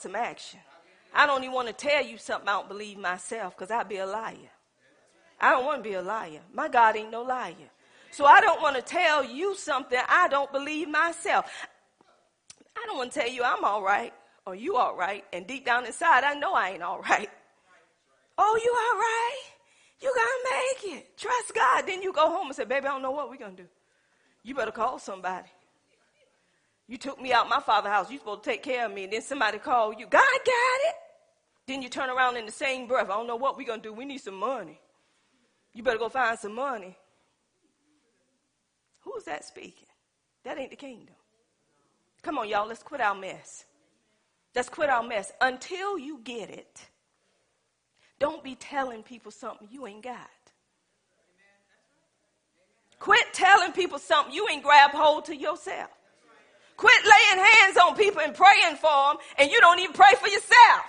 some action. I don't even want to tell you something I don't believe myself because I'd be a liar. I don't want to be a liar. My God ain't no liar. So I don't want to tell you something I don't believe myself. I don't want to tell you I'm all right or you all right. And deep down inside, I know I ain't all right. Oh, you all right? You gonna make it. Trust God. Then you go home and say, baby, I don't know what we're gonna do. You better call somebody. You took me out my father's house. You supposed to take care of me. And then somebody called you. God got it. Then you turn around in the same breath. I don't know what we're going to do. We need some money. You better go find some money. Who's that speaking? That ain't the kingdom. Come on, y'all. Let's quit our mess. Let's quit our mess. Until you get it, don't be telling people something you ain't got. Quit telling people something you ain't grab hold to yourself. Quit laying hands on people and praying for them, and you don't even pray for yourself.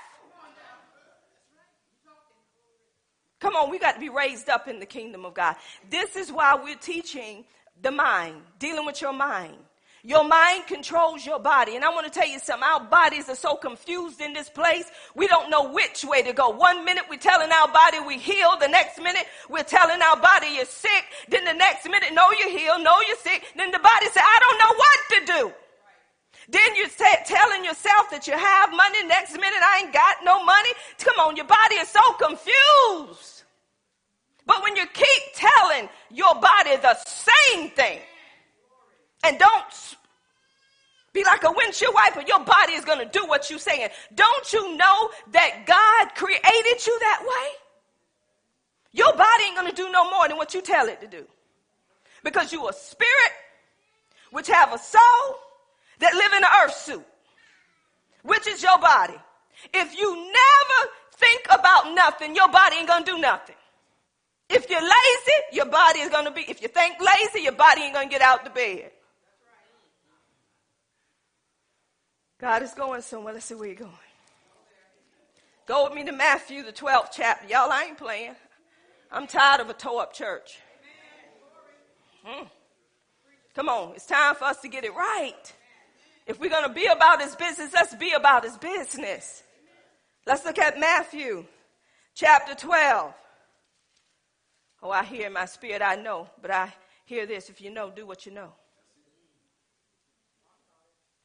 Come on, we got to be raised up in the kingdom of God. This is why we're teaching the mind, dealing with your mind. Your mind controls your body. And I want to tell you something. Our bodies are so confused in this place. We don't know which way to go. One minute we're telling our body we heal. The next minute we're telling our body you're sick. Then the next minute, no, you're healed. No, you're sick. Then the body says, I don't know what to do. Then you're t- telling yourself that you have money. Next minute, I ain't got no money. Come on, your body is so confused. But when you keep telling your body the same thing, and don't be like a windshield wiper, your body is going to do what you're saying. Don't you know that God created you that way? Your body ain't going to do no more than what you tell it to do. Because you a spirit which have a soul that live in an earth suit, which is your body. If you never think about nothing, your body ain't gonna do nothing. If you're lazy, your body is gonna be, if you think lazy, your body ain't gonna get out the bed. God is going somewhere. Let's see where you're going. Go with me to Matthew, the 12th chapter. Y'all, I ain't playing. I'm tired of a toe up church. Hmm. Come on, it's time for us to get it right. If we're going to be about his business, let's be about his business. Let's look at Matthew chapter 12. Oh, I hear in my spirit, I know, but I hear this. If you know, do what you know.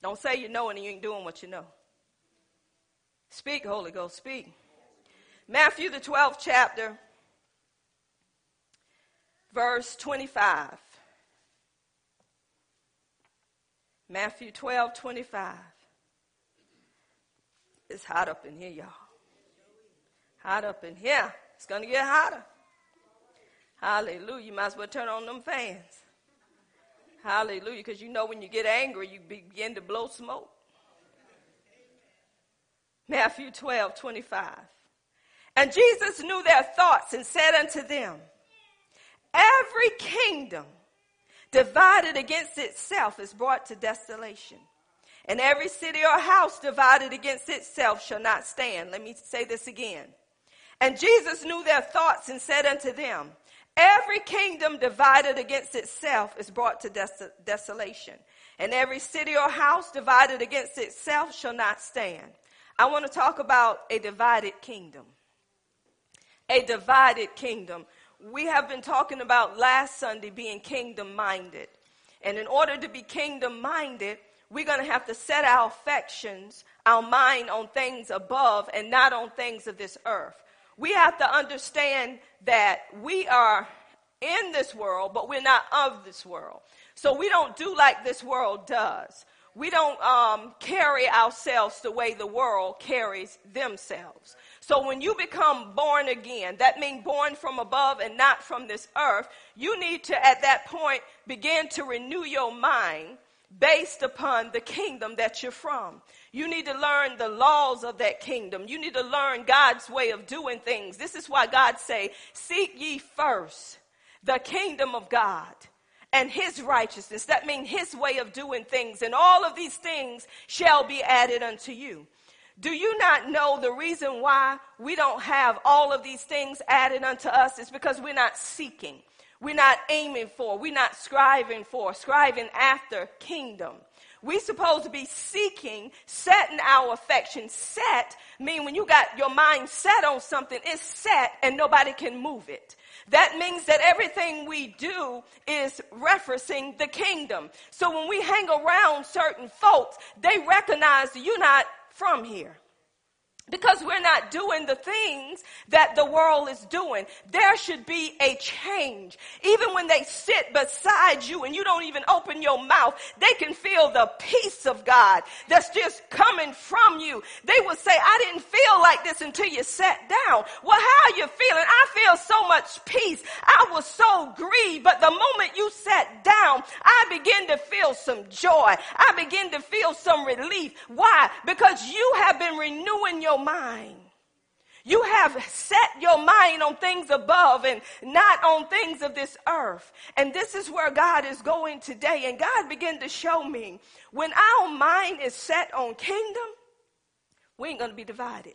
Don't say you know and you ain't doing what you know. Speak, Holy Ghost, speak. Matthew, the 12th chapter, verse 25. Matthew 12, 25. It's hot up in here, y'all. Hot up in here. It's going to get hotter. Hallelujah. You might as well turn on them fans. Hallelujah. Because you know when you get angry, you begin to blow smoke. Matthew 12, 25. And Jesus knew their thoughts and said unto them, Every kingdom divided against itself is brought to desolation. And every city or house divided against itself shall not stand. Let me say this again. And Jesus knew their thoughts and said unto them, Every kingdom divided against itself is brought to des- desolation. And every city or house divided against itself shall not stand. I want to talk about a divided kingdom. A divided kingdom we have been talking about last Sunday being kingdom minded. And in order to be kingdom minded, we're going to have to set our affections, our mind on things above and not on things of this earth. We have to understand that we are in this world, but we're not of this world. So we don't do like this world does. We don't um, carry ourselves the way the world carries themselves. So when you become born again, that means born from above and not from this earth, you need to at that point begin to renew your mind based upon the kingdom that you're from. You need to learn the laws of that kingdom. You need to learn God's way of doing things. This is why God say, seek ye first the kingdom of God and his righteousness. That means his way of doing things and all of these things shall be added unto you. Do you not know the reason why we don't have all of these things added unto us is because we're not seeking. We're not aiming for, we're not striving for, striving after kingdom. We're supposed to be seeking, setting our affection. Set mean when you got your mind set on something, it's set and nobody can move it. That means that everything we do is referencing the kingdom. So when we hang around certain folks, they recognize you're not from here because we're not doing the things that the world is doing. There should be a change. Even when they sit beside you and you don't even open your mouth, they can feel the peace of God that's just coming from you. They will say, I didn't feel like this until you sat down. Well, how are you feeling? I feel so much peace. I was so grieved, but the moment you sat down, I begin to feel some joy. I begin to feel some relief. Why? Because you have been renewing your your mind. You have set your mind on things above and not on things of this earth. And this is where God is going today. And God began to show me when our mind is set on kingdom, we ain't going to be divided.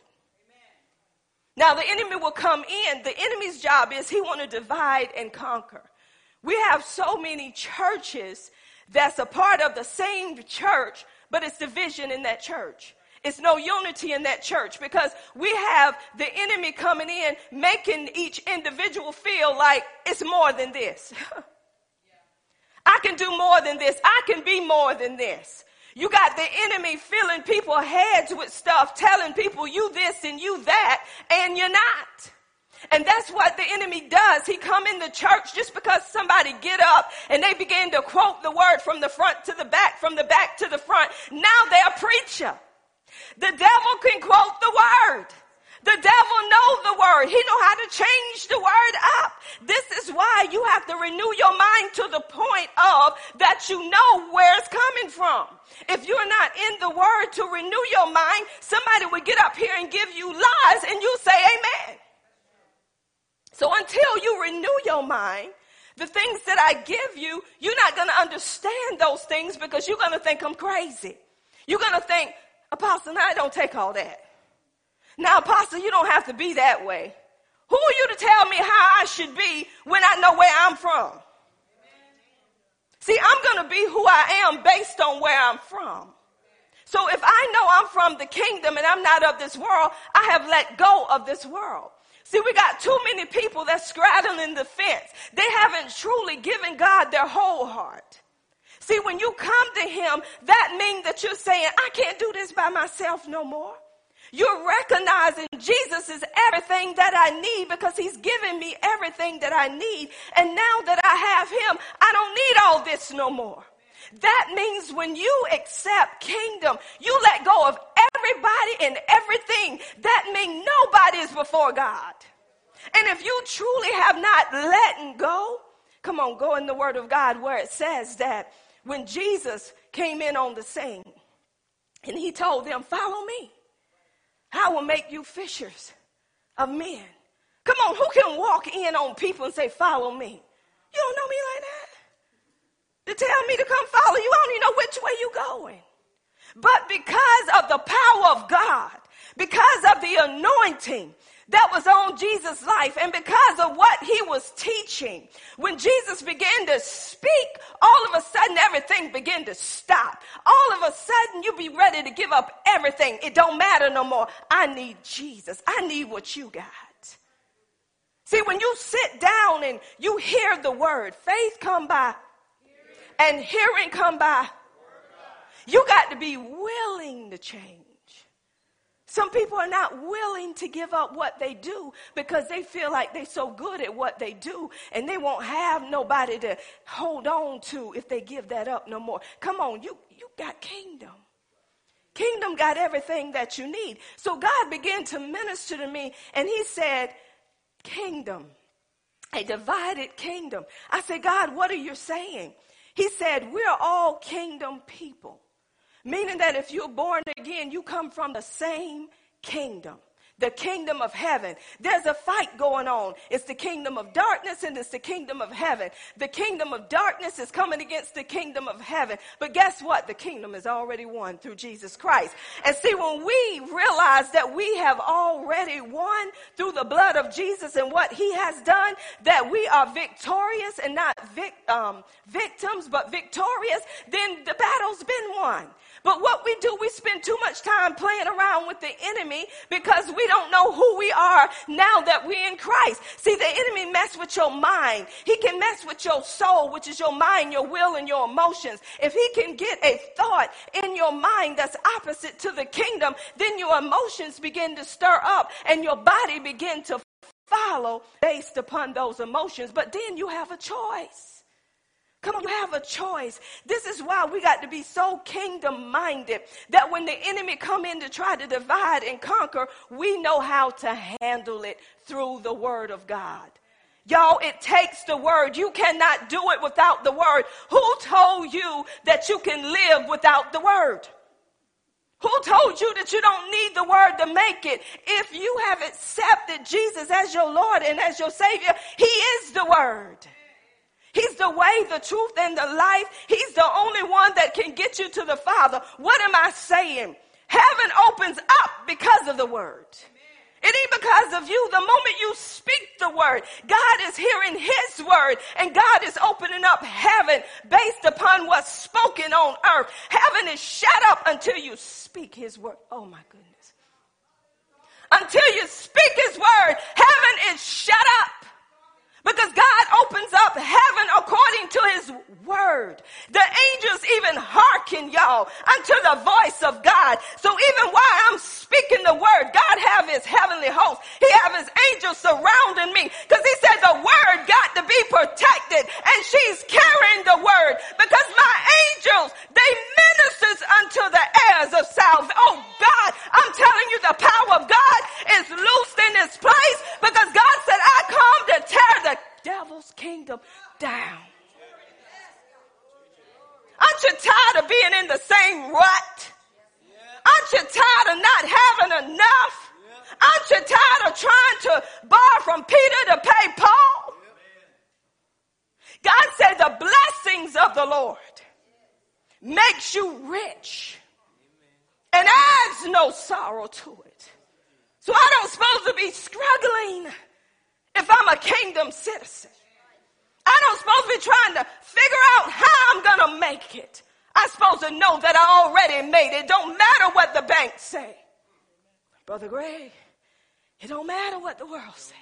Now the enemy will come in. The enemy's job is he want to divide and conquer. We have so many churches that's a part of the same church, but it's division in that church. It's no unity in that church because we have the enemy coming in, making each individual feel like it's more than this. I can do more than this. I can be more than this. You got the enemy filling people heads with stuff, telling people you this and you that, and you're not. And that's what the enemy does. He come in the church just because somebody get up and they begin to quote the word from the front to the back, from the back to the front. Now they're a preacher. The devil can quote the word. The devil knows the word. He know how to change the word up. This is why you have to renew your mind to the point of that you know where it's coming from. If you're not in the word to renew your mind, somebody would get up here and give you lies and you say amen. So until you renew your mind, the things that I give you, you're not going to understand those things because you're going to think I'm crazy. You're going to think, Apostle, now I don't take all that. Now, Apostle, you don't have to be that way. Who are you to tell me how I should be when I know where I'm from? See, I'm going to be who I am based on where I'm from. So if I know I'm from the kingdom and I'm not of this world, I have let go of this world. See, we got too many people that straddling the fence. They haven't truly given God their whole heart. See, when you come to him, that means that you're saying, I can't do this by myself no more. You're recognizing Jesus is everything that I need because he's given me everything that I need. And now that I have him, I don't need all this no more. That means when you accept kingdom, you let go of everybody and everything. That means nobody is before God. And if you truly have not let go, come on, go in the word of God where it says that when Jesus came in on the scene and he told them, Follow me. I will make you fishers of men. Come on, who can walk in on people and say, Follow me? You don't know me like that? To tell me to come follow you, I don't even know which way you're going. But because of the power of God, because of the anointing, that was on Jesus' life. And because of what he was teaching, when Jesus began to speak, all of a sudden everything began to stop. All of a sudden you be ready to give up everything. It don't matter no more. I need Jesus. I need what you got. See, when you sit down and you hear the word, faith come by and hearing come by. You got to be willing to change. Some people are not willing to give up what they do because they feel like they're so good at what they do and they won't have nobody to hold on to if they give that up no more. Come on, you, you got kingdom. Kingdom got everything that you need. So God began to minister to me and he said, kingdom, a divided kingdom. I said, God, what are you saying? He said, we're all kingdom people. Meaning that if you're born again, you come from the same kingdom. the kingdom of heaven. There's a fight going on. It's the kingdom of darkness and it's the kingdom of heaven. The kingdom of darkness is coming against the kingdom of heaven. But guess what? The kingdom is already won through Jesus Christ. And see, when we realize that we have already won through the blood of Jesus and what he has done, that we are victorious and not vic, um, victims, but victorious, then the battle's been won. But what we do, we spend too much time playing around with the enemy because we don't know who we are now that we're in Christ. See, the enemy mess with your mind. He can mess with your soul, which is your mind, your will, and your emotions. If he can get a thought in your mind that's opposite to the kingdom, then your emotions begin to stir up and your body begin to follow based upon those emotions. But then you have a choice. Come on, you have a choice. This is why we got to be so kingdom minded that when the enemy come in to try to divide and conquer, we know how to handle it through the word of God. Y'all, it takes the word. You cannot do it without the word. Who told you that you can live without the word? Who told you that you don't need the word to make it? If you have accepted Jesus as your Lord and as your Savior, He is the word. He's the way, the truth, and the life. He's the only one that can get you to the Father. What am I saying? Heaven opens up because of the word. It ain't because of you. The moment you speak the word, God is hearing his word and God is opening up heaven based upon what's spoken on earth. Heaven is shut up until you speak his word. Oh my goodness. Until you speak his word, heaven is shut up. Because God opens up heaven according to his word. The angels even hearken y'all unto the voice of God. So even while I'm speaking the word, God have his heavenly host. He have his angels surrounding me because he said the word got to be protected and she's carrying the word because my angels, they ministers unto the heirs of salvation. Oh God, I'm telling you the power of God is loosed in this place because God said I come to tear the devil's kingdom down. Aren't you tired of being in the same rut? Aren't you tired of not having enough? Aren't you tired of trying to borrow from Peter to pay Paul? God said the blessings of the Lord makes you rich and adds no sorrow to it. So I don't supposed to be struggling if I'm a kingdom citizen. I don't supposed to be trying to figure out how I'm to make it. I'm supposed to know that I already made it. Don't matter what the bank say. Brother Gray, it don't matter what the world says.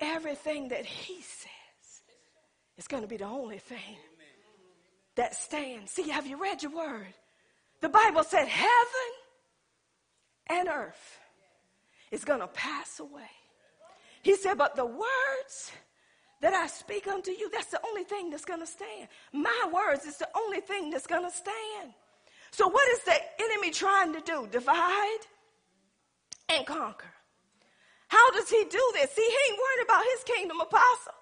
Everything that he says is to be the only thing that stands. See, have you read your word? The Bible said heaven and earth is to pass away. He said, But the words that I speak unto you, that's the only thing that's going to stand. My words is the only thing that's going to stand. So, what is the enemy trying to do? Divide and conquer. How does he do this? See, he ain't worried about his kingdom apostle.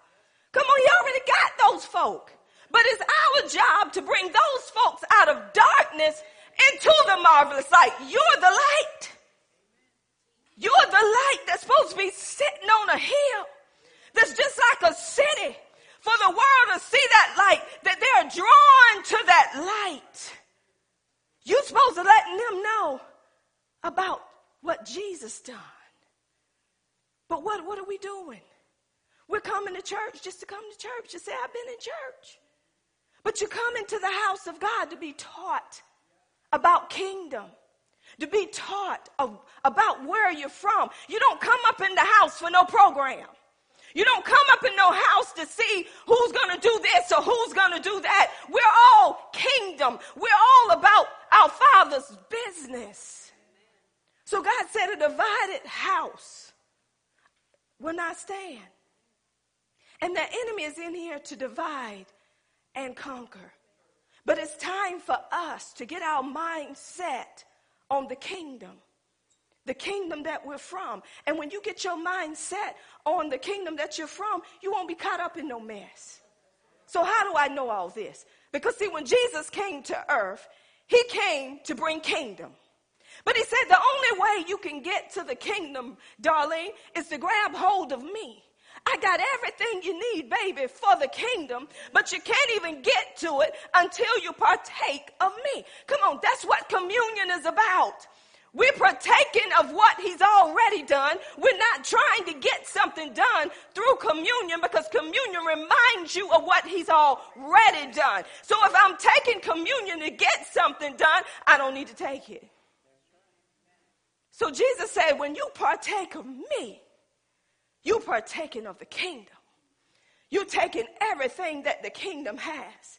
Come on, he already got those folk. But it's our job to bring those folks out of darkness into the marvelous light. You're the light. You're the light that's supposed to be sitting on a hill that's just like a city for the world to see that light, that they're drawn to that light. You're supposed to let them know about what Jesus done. But what, what are we doing? We're coming to church just to come to church to say, I've been in church. But you come into the house of God to be taught about kingdom to be taught of, about where you're from. You don't come up in the house for no program. You don't come up in no house to see who's going to do this or who's going to do that. We're all kingdom. We're all about our Father's business. So God said a divided house will not stand. And the enemy is in here to divide and conquer. But it's time for us to get our mind set on the kingdom, the kingdom that we're from. And when you get your mind set on the kingdom that you're from, you won't be caught up in no mess. So, how do I know all this? Because, see, when Jesus came to earth, he came to bring kingdom. But he said the only way you can get to the kingdom, darling, is to grab hold of me. I got everything you need, baby, for the kingdom, but you can't even get to it until you partake of me. Come on, that's what communion is about. We're partaking of what he's already done. We're not trying to get something done through communion because communion reminds you of what he's already done. So if I'm taking communion to get something done, I don't need to take it. So Jesus said, when you partake of me, you partaking of the kingdom. You're taking everything that the kingdom has.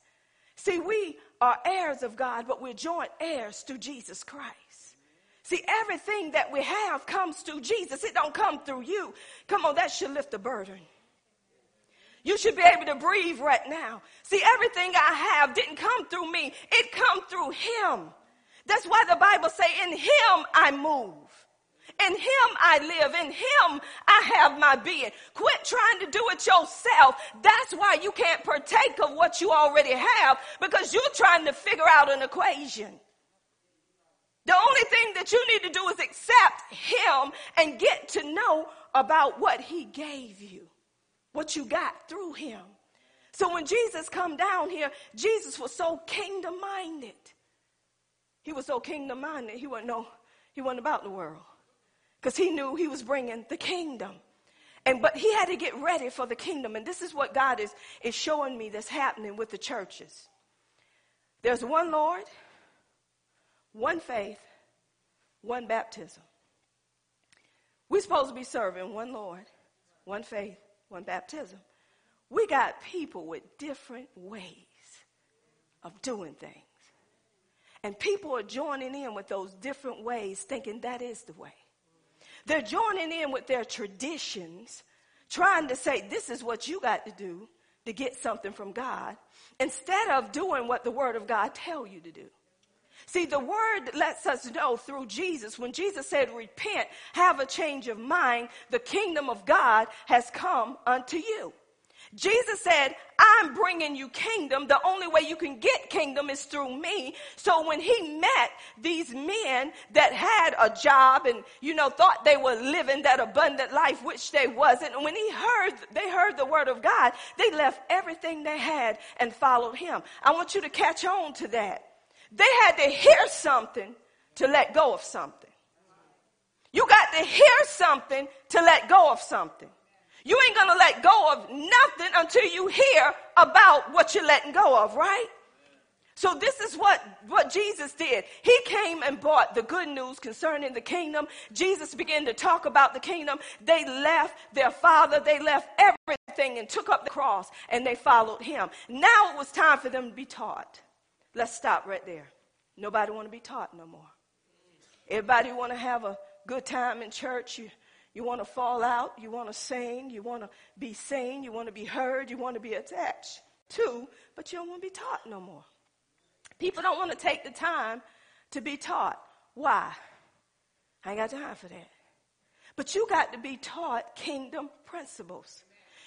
See, we are heirs of God, but we're joint heirs through Jesus Christ. See, everything that we have comes through Jesus. It don't come through you. Come on, that should lift the burden. You should be able to breathe right now. See, everything I have didn't come through me. It come through him. That's why the Bible say, in him I move. In him I live. In him I have my being. Quit trying to do it yourself. That's why you can't partake of what you already have because you're trying to figure out an equation. The only thing that you need to do is accept Him and get to know about what He gave you, what you got through Him. So when Jesus come down here, Jesus was so kingdom minded. He was so kingdom minded. He wasn't no, he wasn't about the world because he knew he was bringing the kingdom. And but he had to get ready for the kingdom. And this is what God is is showing me that's happening with the churches. There's one Lord one faith, one baptism. We're supposed to be serving one Lord, one faith, one baptism. We got people with different ways of doing things. And people are joining in with those different ways, thinking that is the way. They're joining in with their traditions, trying to say, this is what you got to do to get something from God, instead of doing what the Word of God tell you to do. See, the word lets us know through Jesus, when Jesus said, repent, have a change of mind, the kingdom of God has come unto you. Jesus said, I'm bringing you kingdom. The only way you can get kingdom is through me. So when he met these men that had a job and, you know, thought they were living that abundant life, which they wasn't, and when he heard, they heard the word of God, they left everything they had and followed him. I want you to catch on to that. They had to hear something to let go of something. You got to hear something to let go of something. You ain't going to let go of nothing until you hear about what you're letting go of, right? So this is what, what Jesus did. He came and brought the good news concerning the kingdom. Jesus began to talk about the kingdom. They left their father. They left everything and took up the cross and they followed him. Now it was time for them to be taught. Let's stop right there. Nobody want to be taught no more. Everybody want to have a good time in church. You, you want to fall out. You want to sing. You want to be seen. You want to be heard. You want to be attached to, but you don't want to be taught no more. People don't want to take the time to be taught. Why? I ain't got time for that. But you got to be taught kingdom principles.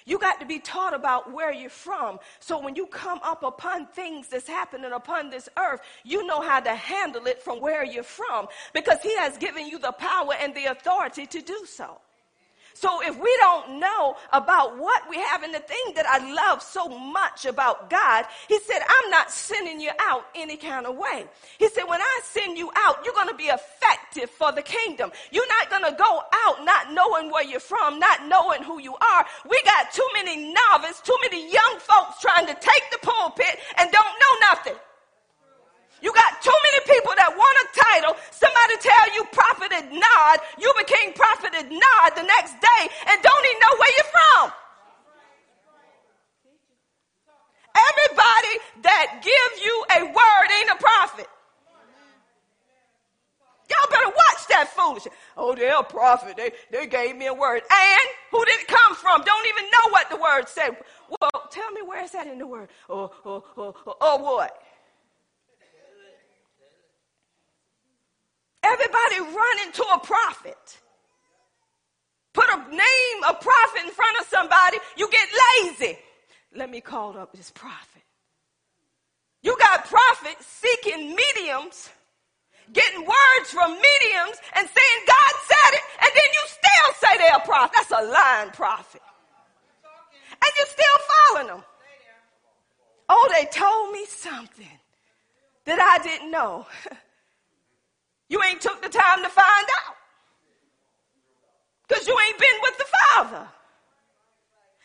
You got to be taught about where you're from. So when you come up upon things that's happening upon this earth, you know how to handle it from where you're from because He has given you the power and the authority to do so. So if we don't know about what we have, and the thing that I love so much about God, He said, I'm not sending you out any kind of way. He said, when I send you out, you're going to be effective for the kingdom. You're not going to go out not knowing where you're from, not knowing who you are. We got too many novices, too many young folks trying to take the pulpit and don't know nothing. You got too many people that want a title. Somebody tell you profited nod. You became profited nod the next day and don't even know where you're from. Everybody that gives you a word ain't a prophet. Y'all better watch that foolishness. Oh, they're a prophet. They, they gave me a word. And who did it come from? Don't even know what the word said. Well, tell me where is that in the word? Or, or, or, or, or what? Everybody running to a prophet. Put a name, a prophet in front of somebody, you get lazy. Let me call up this prophet. You got prophets seeking mediums, getting words from mediums and saying God said it, and then you still say they're a prophet. That's a lying prophet. And you're still following them. Oh, they told me something that I didn't know. you ain't took the time to find out. Because you ain't been with the Father.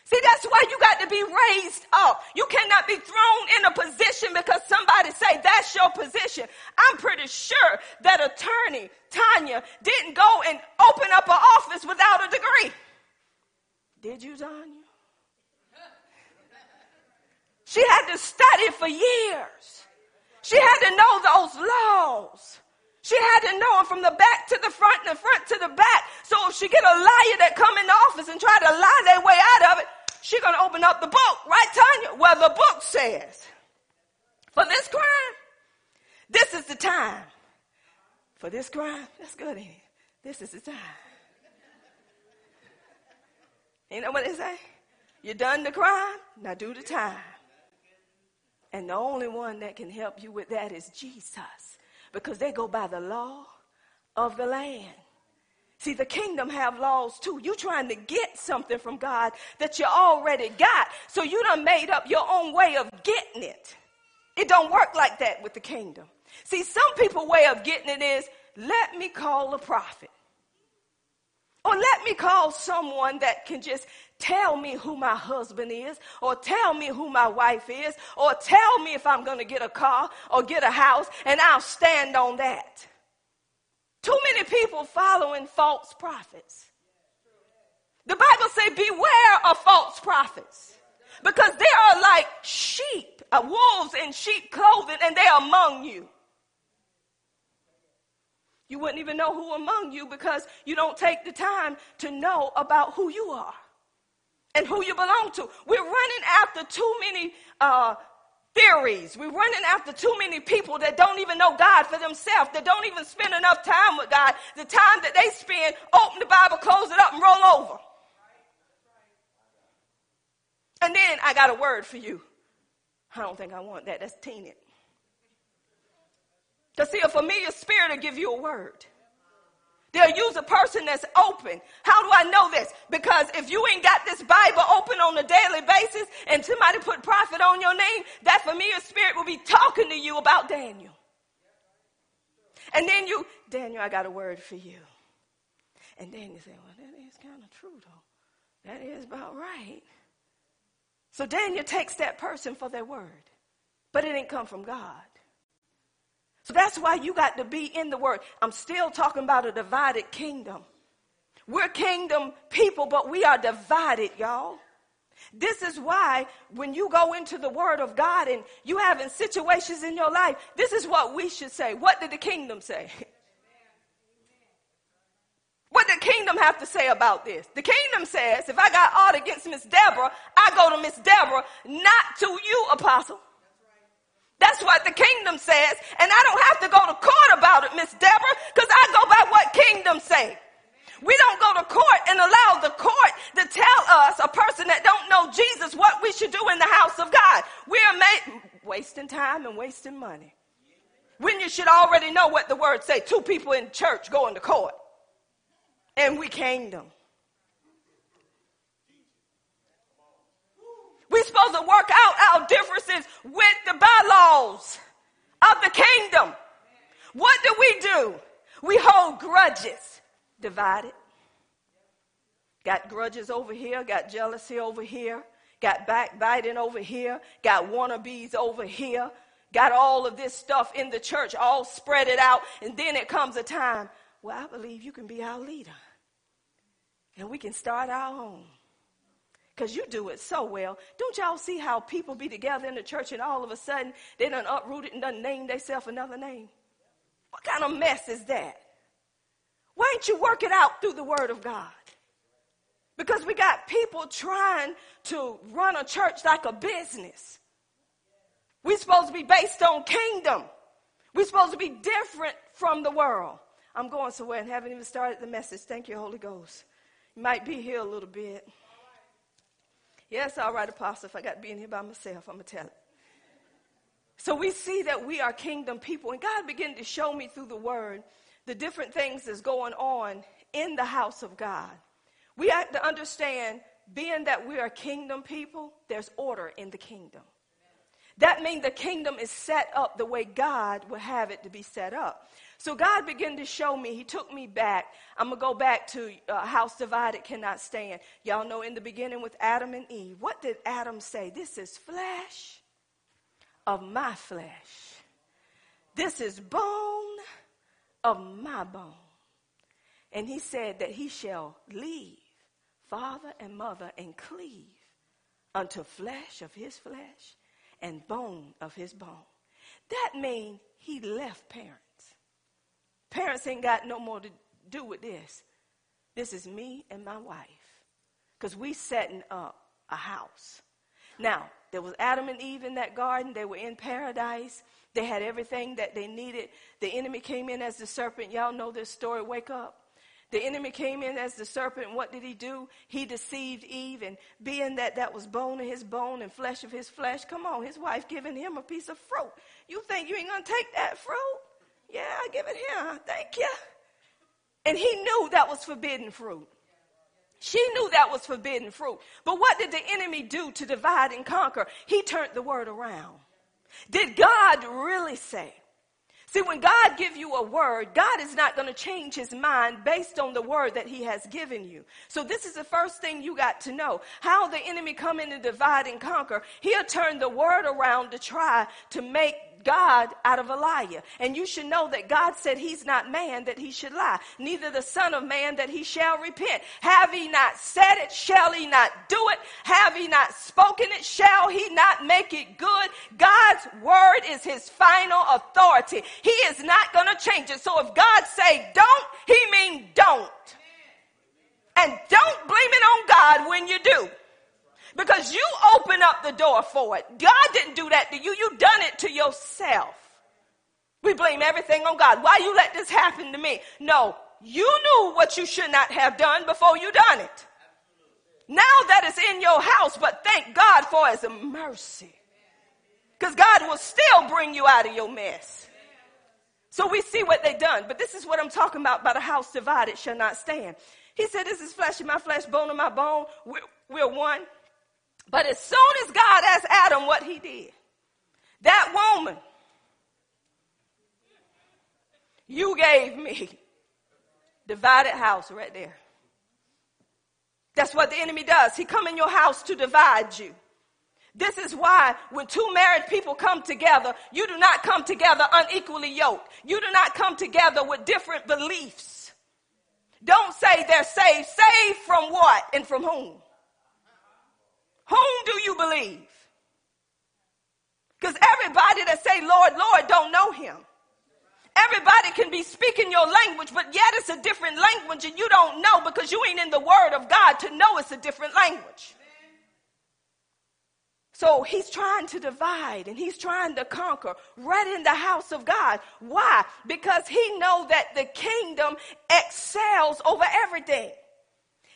See, that's why you got to be raised up. You cannot be thrown in a position because somebody say that's your position. I'm pretty sure that attorney Tanya didn't go and open up an office without a degree. Did you, Tanya? She had to study for years. She had to know those laws. She had to know them from the back to the front and the front to the back. So if she get a liar that come in the office and try to lie their way out of it, she gonna open up the book, right, Tanya? Well, the book says, for this crime, this is the time. For this crime, that's good, ain't it? This is the time. You know what they say? You done the crime, now do the time. And the only one that can help you with that is Jesus because they go by the law of the land. See, the kingdom have laws too. You trying to get something from God that you already got. So you done made up your own way of getting it. It don't work like that with the kingdom. See, some people way of getting it is, let me call a prophet. Or let me call someone that can just tell me who my husband is, or tell me who my wife is, or tell me if I'm going to get a car or get a house, and I'll stand on that. Too many people following false prophets. The Bible say beware of false prophets because they are like sheep, uh, wolves in sheep clothing, and they are among you. You wouldn't even know who among you because you don't take the time to know about who you are and who you belong to. We're running after too many uh, theories. We're running after too many people that don't even know God for themselves, that don't even spend enough time with God. The time that they spend, open the Bible, close it up, and roll over. And then I got a word for you. I don't think I want that. That's tainted. To see, a familiar spirit will give you a word. They'll use a person that's open. How do I know this? Because if you ain't got this Bible open on a daily basis and somebody put prophet on your name, that familiar spirit will be talking to you about Daniel. And then you, Daniel, I got a word for you. And you say, well, that is kind of true though. That is about right. So Daniel takes that person for their word. But it didn't come from God. So that's why you got to be in the word. I'm still talking about a divided kingdom. We're kingdom people, but we are divided, y'all. This is why when you go into the word of God and you having situations in your life, this is what we should say. What did the kingdom say? What did the kingdom have to say about this? The kingdom says, if I got aught against Miss Deborah, I go to Miss Deborah, not to you, apostle. That's what the kingdom says. And I don't have to go to court about it, Miss Deborah, because I go by what kingdom say. We don't go to court and allow the court to tell us, a person that don't know Jesus, what we should do in the house of God. We are made, wasting time and wasting money. When you should already know what the word say. Two people in church going to court. And we kingdom. We're supposed to work out our differences with the bylaws of the kingdom. What do we do? We hold grudges. Divided. Got grudges over here, got jealousy over here, got backbiting over here, got wannabes over here, got all of this stuff in the church, all spread it out, and then it comes a time, well, I believe you can be our leader. And we can start our own because you do it so well. Don't y'all see how people be together in the church and all of a sudden they done uprooted and done named themselves another name? What kind of mess is that? Why ain't you work it out through the word of God? Because we got people trying to run a church like a business. We're supposed to be based on kingdom. We're supposed to be different from the world. I'm going somewhere and haven't even started the message. Thank you, Holy Ghost. You might be here a little bit. Yes, all right, Apostle, if I got to be in here by myself, I'm going to tell it. So we see that we are kingdom people, and God began to show me through the word the different things that's going on in the house of God. We have to understand, being that we are kingdom people, there's order in the kingdom. That means the kingdom is set up the way God would have it to be set up. So God began to show me. He took me back. I'm going to go back to uh, house divided cannot stand. Y'all know in the beginning with Adam and Eve, what did Adam say? This is flesh of my flesh. This is bone of my bone. And he said that he shall leave father and mother and cleave unto flesh of his flesh and bone of his bone. That means he left parents. Parents ain't got no more to do with this. This is me and my wife. Because we setting up a house. Now, there was Adam and Eve in that garden. They were in paradise. They had everything that they needed. The enemy came in as the serpent. Y'all know this story. Wake up. The enemy came in as the serpent. What did he do? He deceived Eve, and being that that was bone of his bone and flesh of his flesh, come on, his wife giving him a piece of fruit. You think you ain't gonna take that fruit? Yeah, I give it here. Thank you. And he knew that was forbidden fruit. She knew that was forbidden fruit. But what did the enemy do to divide and conquer? He turned the word around. Did God really say? See, when God give you a word, God is not going to change his mind based on the word that he has given you. So this is the first thing you got to know. How the enemy come in and divide and conquer. He'll turn the word around to try to make God out of a liar. And you should know that God said he's not man that he should lie, neither the son of man that he shall repent. Have he not said it? Shall he not do it? Have he not spoken it? Shall he not make it good? God's word is his final authority. He is not going to change it. So if God say don't, he mean don't. And don't blame it on God when you do because you open up the door for it. God didn't do that to you. You done it to yourself. We blame everything on God. Why you let this happen to me? No, you knew what you should not have done before you done it. Now that it's in your house, but thank God for his mercy. Because God will still bring you out of your mess. So we see what they done. But this is what I'm talking about by the house divided shall not stand. He said, This is flesh of my flesh, bone of my bone. We're, we're one. But as soon as God asked Adam what he did, that woman you gave me, divided house right there. That's what the enemy does. He come in your house to divide you. This is why when two married people come together, you do not come together unequally yoked. You do not come together with different beliefs. Don't say they're saved. Saved from what and from whom? Whom do you believe? Because everybody that say Lord, Lord don't know him. Everybody can be speaking your language, but yet it's a different language and you don't know because you ain't in the word of God to know it's a different language. So he's trying to divide and he's trying to conquer right in the house of God. Why? Because he know that the kingdom excels over everything.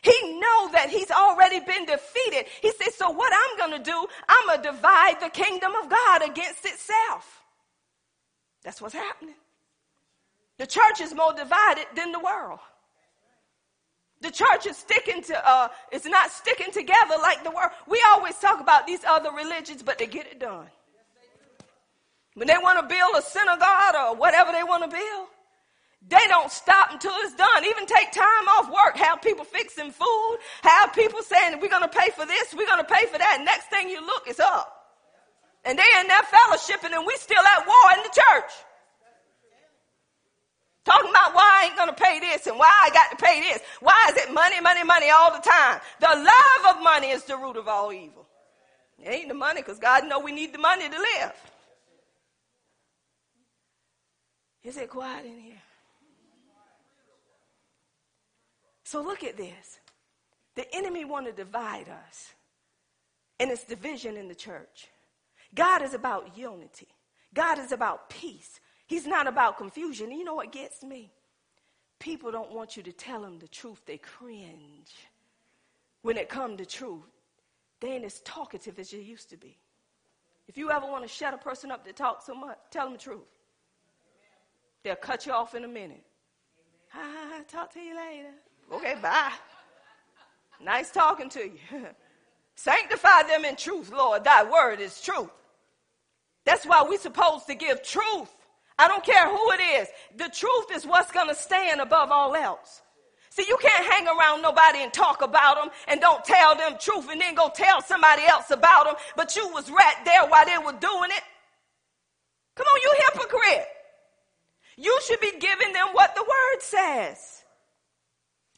He know that he's already been defeated. He says, so what I'm going to do, I'm going to divide the kingdom of God against itself. That's what's happening. The church is more divided than the world. The church is sticking to, uh, it's not sticking together like the world. We always talk about these other religions, but they get it done. When they want to build a synagogue or whatever they want to build, they don't stop until it's done. Even take time off work, have people fixing food, have people saying, we're going to pay for this, we're going to pay for that. Next thing you look, it's up. And they in there fellowshipping and we still at war in the church. Talking about why I ain't going to pay this and why I got to pay this. Why is it money, money, money all the time? The love of money is the root of all evil. It ain't the money because God know we need the money to live. Is it quiet in here? So look at this. The enemy want to divide us. And it's division in the church. God is about unity. God is about peace. He's not about confusion. You know what gets me? People don't want you to tell them the truth. They cringe. When it come to truth, they ain't as talkative as you used to be. If you ever want to shut a person up that talks so much, tell them the truth. They'll cut you off in a minute. Hi, talk to you later. Okay, bye. Nice talking to you. Sanctify them in truth, Lord. Thy word is truth. That's why we're supposed to give truth. I don't care who it is. The truth is what's going to stand above all else. See, you can't hang around nobody and talk about them and don't tell them truth and then go tell somebody else about them, but you was right there while they were doing it. Come on, you hypocrite. You should be giving them what the word says.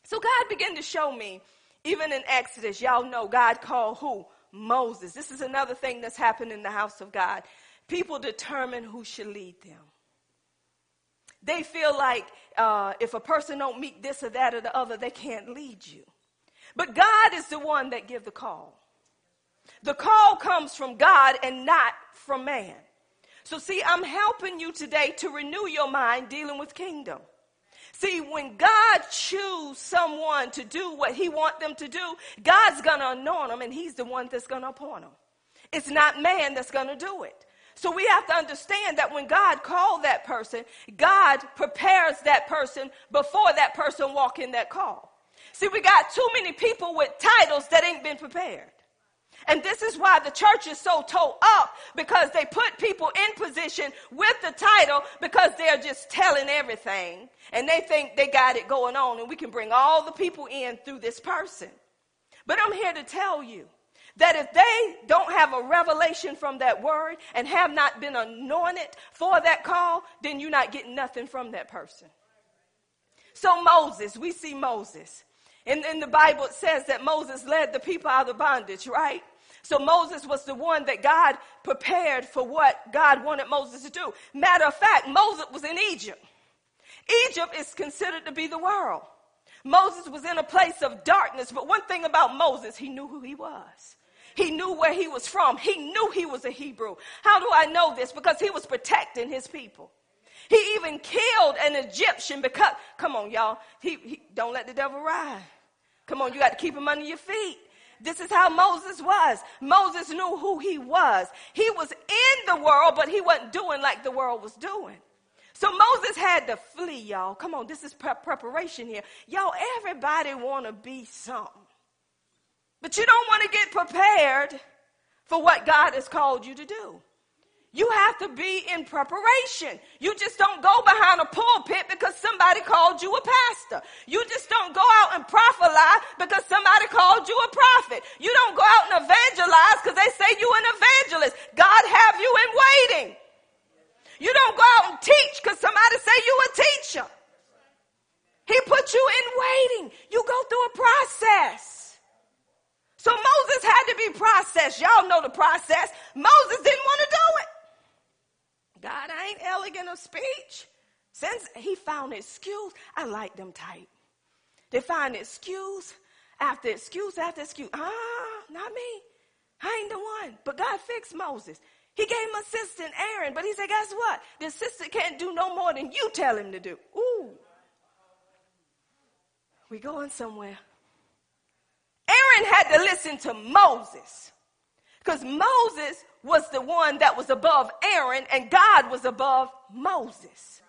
So God began to show me, even in Exodus, y'all know God called who? Moses. This is another thing that's happened in the house of God. People determine who should lead them. They feel like uh, if a person don't meet this or that or the other, they can't lead you. But God is the one that give the call. The call comes from God and not from man. So see, I'm helping you today to renew your mind dealing with kingdom. See, when God choose someone to do what he want them to do, God's going to anoint them and he's the one that's going to appoint them. It's not man that's going to do it. So we have to understand that when God called that person, God prepares that person before that person walk in that call. See, we got too many people with titles that ain't been prepared. And this is why the church is so toe up because they put people in position with the title because they're just telling everything and they think they got it going on and we can bring all the people in through this person. But I'm here to tell you that if they don't have a revelation from that word and have not been anointed for that call, then you're not getting nothing from that person. So Moses, we see Moses. In, in the Bible, it says that Moses led the people out of bondage, right? So Moses was the one that God prepared for what God wanted Moses to do. Matter of fact, Moses was in Egypt. Egypt is considered to be the world. Moses was in a place of darkness, but one thing about Moses, he knew who he was. He knew where he was from. He knew he was a Hebrew. How do I know this? Because he was protecting his people. He even killed an Egyptian because, come on, y'all, he, he, don't let the devil ride. Come on, you got to keep him under your feet. This is how Moses was. Moses knew who he was. He was in the world, but he wasn't doing like the world was doing. So Moses had to flee, y'all. Come on, this is preparation here. Y'all, everybody want to be something. But you don't want to get prepared for what God has called you to do. You have to be in preparation. You just don't go behind a pulpit because somebody called you a pastor. You just don't go out and prophesy because somebody called you a prophet. You don't go out and evangelize because they say you an evangelist. God have you in waiting. You don't go out and teach because somebody say you a teacher. He put you in waiting. You go through a process. So Moses had to be processed. Y'all know the process. Moses didn't want to do it. God ain't elegant of speech. Since he found excuse, I like them tight. They find excuse after excuse after excuse. Ah, not me. I ain't the one. But God fixed Moses. He gave him assistant Aaron, but he said, guess what? The assistant can't do no more than you tell him to do. Ooh. We going somewhere. Aaron had to listen to Moses because Moses was the one that was above Aaron and God was above Moses.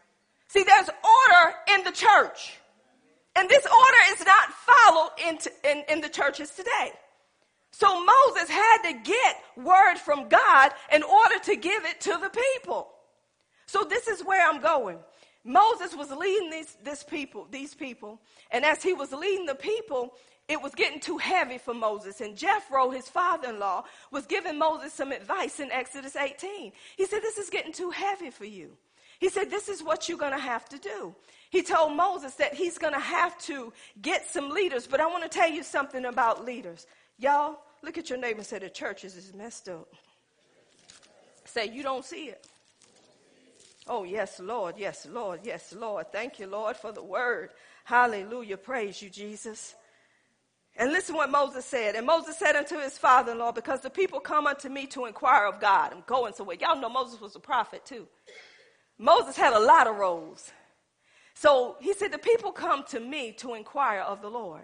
See, there's order in the church. And this order is not followed in, in, in the churches today. So Moses had to get word from God in order to give it to the people. So this is where I'm going. Moses was leading these, people, these people, and as he was leading the people, it was getting too heavy for Moses. And Jethro, his father in law, was giving Moses some advice in Exodus 18. He said, This is getting too heavy for you. He said, This is what you're going to have to do. He told Moses that he's going to have to get some leaders. But I want to tell you something about leaders. Y'all, look at your neighbor and say, The church is messed up. Say, You don't see it. Oh, yes, Lord. Yes, Lord. Yes, Lord. Thank you, Lord, for the word. Hallelujah. Praise you, Jesus. And listen what Moses said. And Moses said unto his father in law, Because the people come unto me to inquire of God. I'm going somewhere. Y'all know Moses was a prophet too. Moses had a lot of roles. So he said, The people come to me to inquire of the Lord.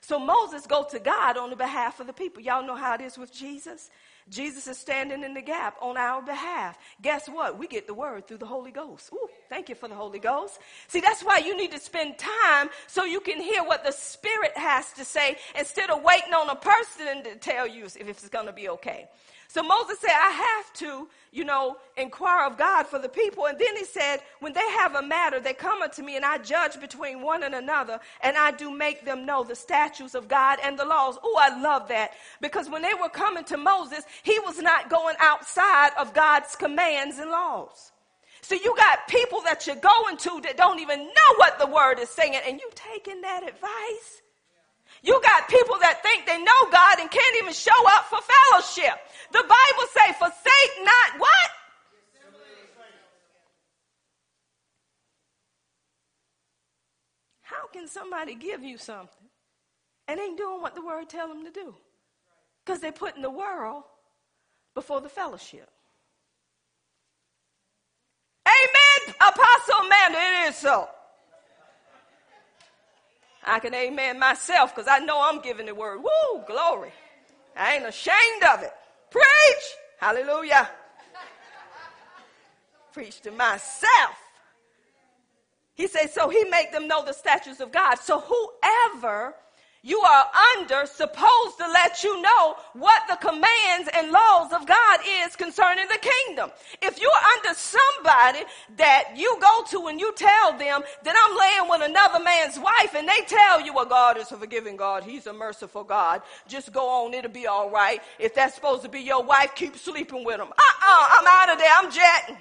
So Moses go to God on the behalf of the people. Y'all know how it is with Jesus. Jesus is standing in the gap on our behalf. Guess what? We get the word through the Holy Ghost. Ooh, Thank you for the Holy Ghost. See, that's why you need to spend time so you can hear what the Spirit has to say instead of waiting on a person to tell you if it's going to be okay. So Moses said, I have to, you know, inquire of God for the people. And then he said, when they have a matter, they come unto me and I judge between one and another and I do make them know the statutes of God and the laws. Oh, I love that because when they were coming to Moses, he was not going outside of God's commands and laws. So you got people that you're going to that don't even know what the word is saying and you taking that advice. You got people that think they know God and can't even show up for fellowship. The Bible say, forsake not what? How can somebody give you something and ain't doing what the word tell them to do? Because they're putting the world before the fellowship. Amen, Apostle Amanda, it is so. I can amen myself because I know I'm giving the word. Woo, glory. I ain't ashamed of it. Preach. Hallelujah. Preach to myself. He says, so he make them know the statutes of God. So whoever you are under supposed to let you know what the commands and laws of God is concerning the kingdom. If you're under somebody that you go to and you tell them that I'm laying with another man's wife and they tell you, well, God is a forgiving God. He's a merciful God. Just go on. It'll be all right. If that's supposed to be your wife, keep sleeping with him. Uh-uh. I'm out of there. I'm jetting.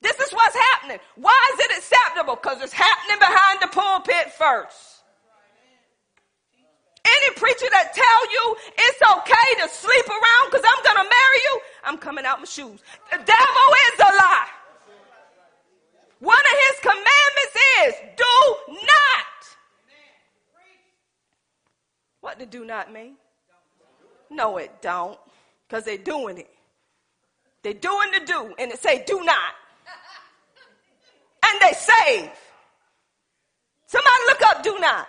This is what's happening. Why is it acceptable? Because it's happening behind the pulpit first. Any preacher that tell you it's okay to sleep around because I'm going to marry you, I'm coming out my shoes. The devil is a lie. One of his commandments is do not. What did do not mean? No, it don't. Because they're doing it. They're doing the do, and it say do not. And they save. Somebody look up do not.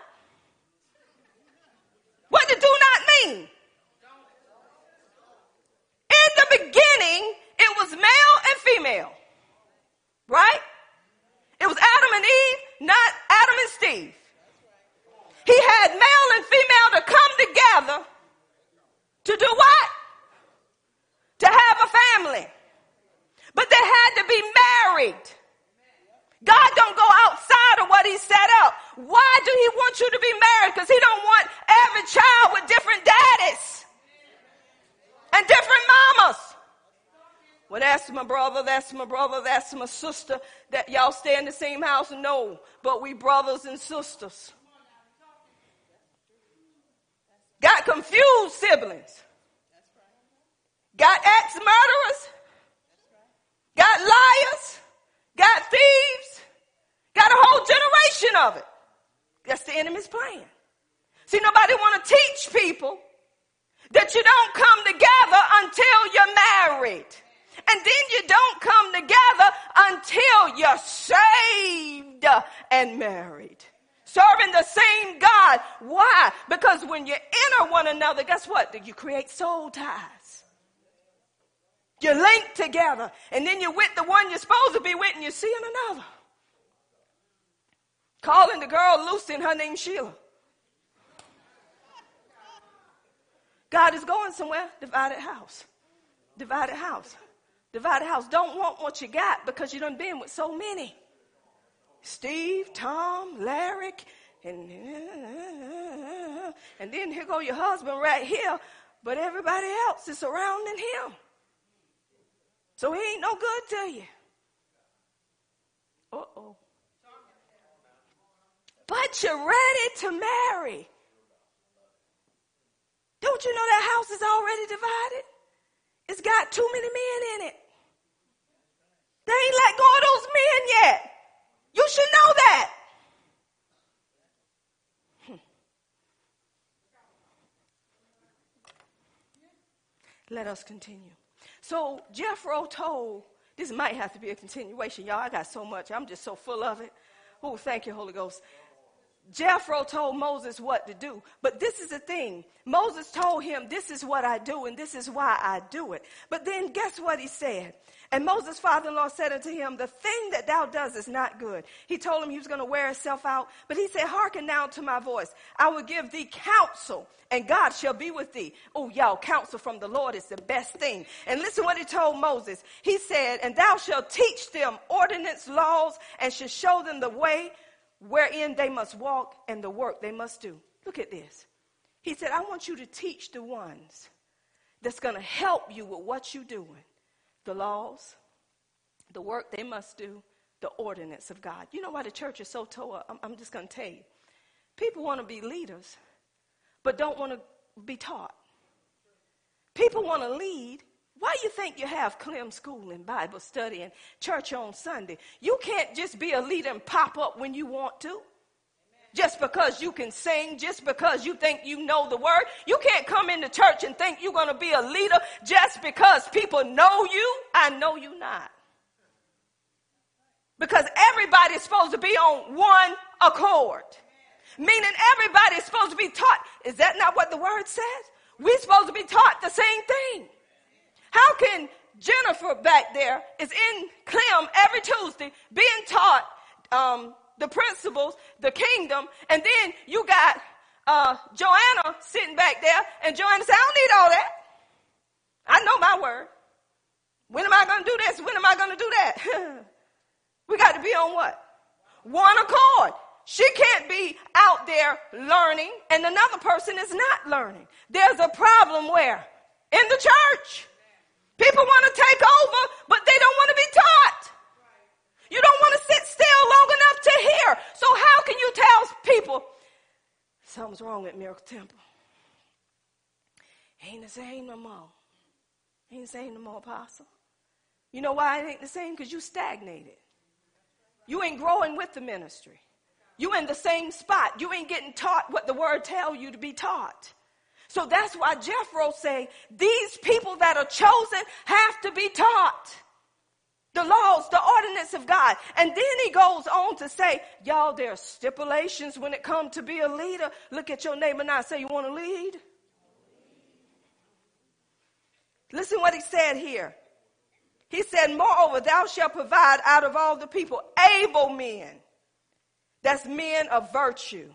What did do not mean? In the beginning, it was male and female. Right? It was Adam and Eve, not Adam and Steve. He had male and female to come together to do what? To have a family. But they had to be married. God don't go outside of what he set up. Why do he want you to be married? Because he don't want every child with different daddies and different mamas. Well, that's my brother, that's my brother, that's my sister. That y'all stay in the same house? No, but we brothers and sisters. Got confused siblings. Got ex murderers. Got liars. Got thieves. Got a whole generation of it. That's the enemy's plan. See, nobody want to teach people that you don't come together until you're married. And then you don't come together until you're saved and married. Serving the same God. Why? Because when you enter one another, guess what? You create soul ties. You link together. And then you're with the one you're supposed to be with and you're seeing another. Calling the girl Lucy and her name Sheila. God is going somewhere. Divided house. Divided house. Divided house. Don't want what you got because you done been with so many. Steve, Tom, Larry, and, and then here go your husband right here, but everybody else is surrounding him. So he ain't no good to you. Uh oh. But you're ready to marry. Don't you know that house is already divided? It's got too many men in it. They ain't let go of those men yet. You should know that. Hmm. Let us continue. So Jethro told, this might have to be a continuation. Y'all, I got so much. I'm just so full of it. Oh, thank you, Holy Ghost. Jethro told Moses what to do. But this is the thing. Moses told him, This is what I do, and this is why I do it. But then guess what he said? And Moses' father in law said unto him, The thing that thou does is not good. He told him he was going to wear himself out. But he said, Hearken now to my voice. I will give thee counsel, and God shall be with thee. Oh, y'all, counsel from the Lord is the best thing. And listen what he told Moses. He said, And thou shalt teach them ordinance, laws, and shall show them the way wherein they must walk and the work they must do. Look at this. He said, I want you to teach the ones that's going to help you with what you're doing the laws, the work they must do, the ordinance of God. You know why the church is so tore up? I'm, I'm just going to tell you. People want to be leaders, but don't want to be taught. People want to lead, why you think you have Clem School and Bible study and church on Sunday? You can't just be a leader and pop up when you want to. Just because you can sing, just because you think you know the word. You can't come into church and think you're going to be a leader just because people know you. I know you not. Because everybody's supposed to be on one accord. Meaning everybody's supposed to be taught. Is that not what the word says? We're supposed to be taught the same thing. How can Jennifer back there is in Clem every Tuesday being taught um, the principles, the kingdom, and then you got uh, Joanna sitting back there, and Joanna said, I don't need all that. I know my word. When am I going to do this? When am I going to do that? we got to be on what? One accord. She can't be out there learning and another person is not learning. There's a problem where? In the church. People want to take over, but they don't want to be taught. You don't want to sit still long enough to hear. So how can you tell people something's wrong at Miracle Temple? Ain't the same no more. Ain't the same no more, Apostle. You know why it ain't the same? Because you stagnated. You ain't growing with the ministry. You in the same spot. You ain't getting taught what the word tell you to be taught. So that's why Jethro say these people that are chosen have to be taught the laws, the ordinance of God. And then he goes on to say, y'all, there are stipulations when it comes to be a leader. Look at your neighbor now. Say, you want to lead? Listen what he said here. He said, moreover, thou shalt provide out of all the people able men. That's men of virtue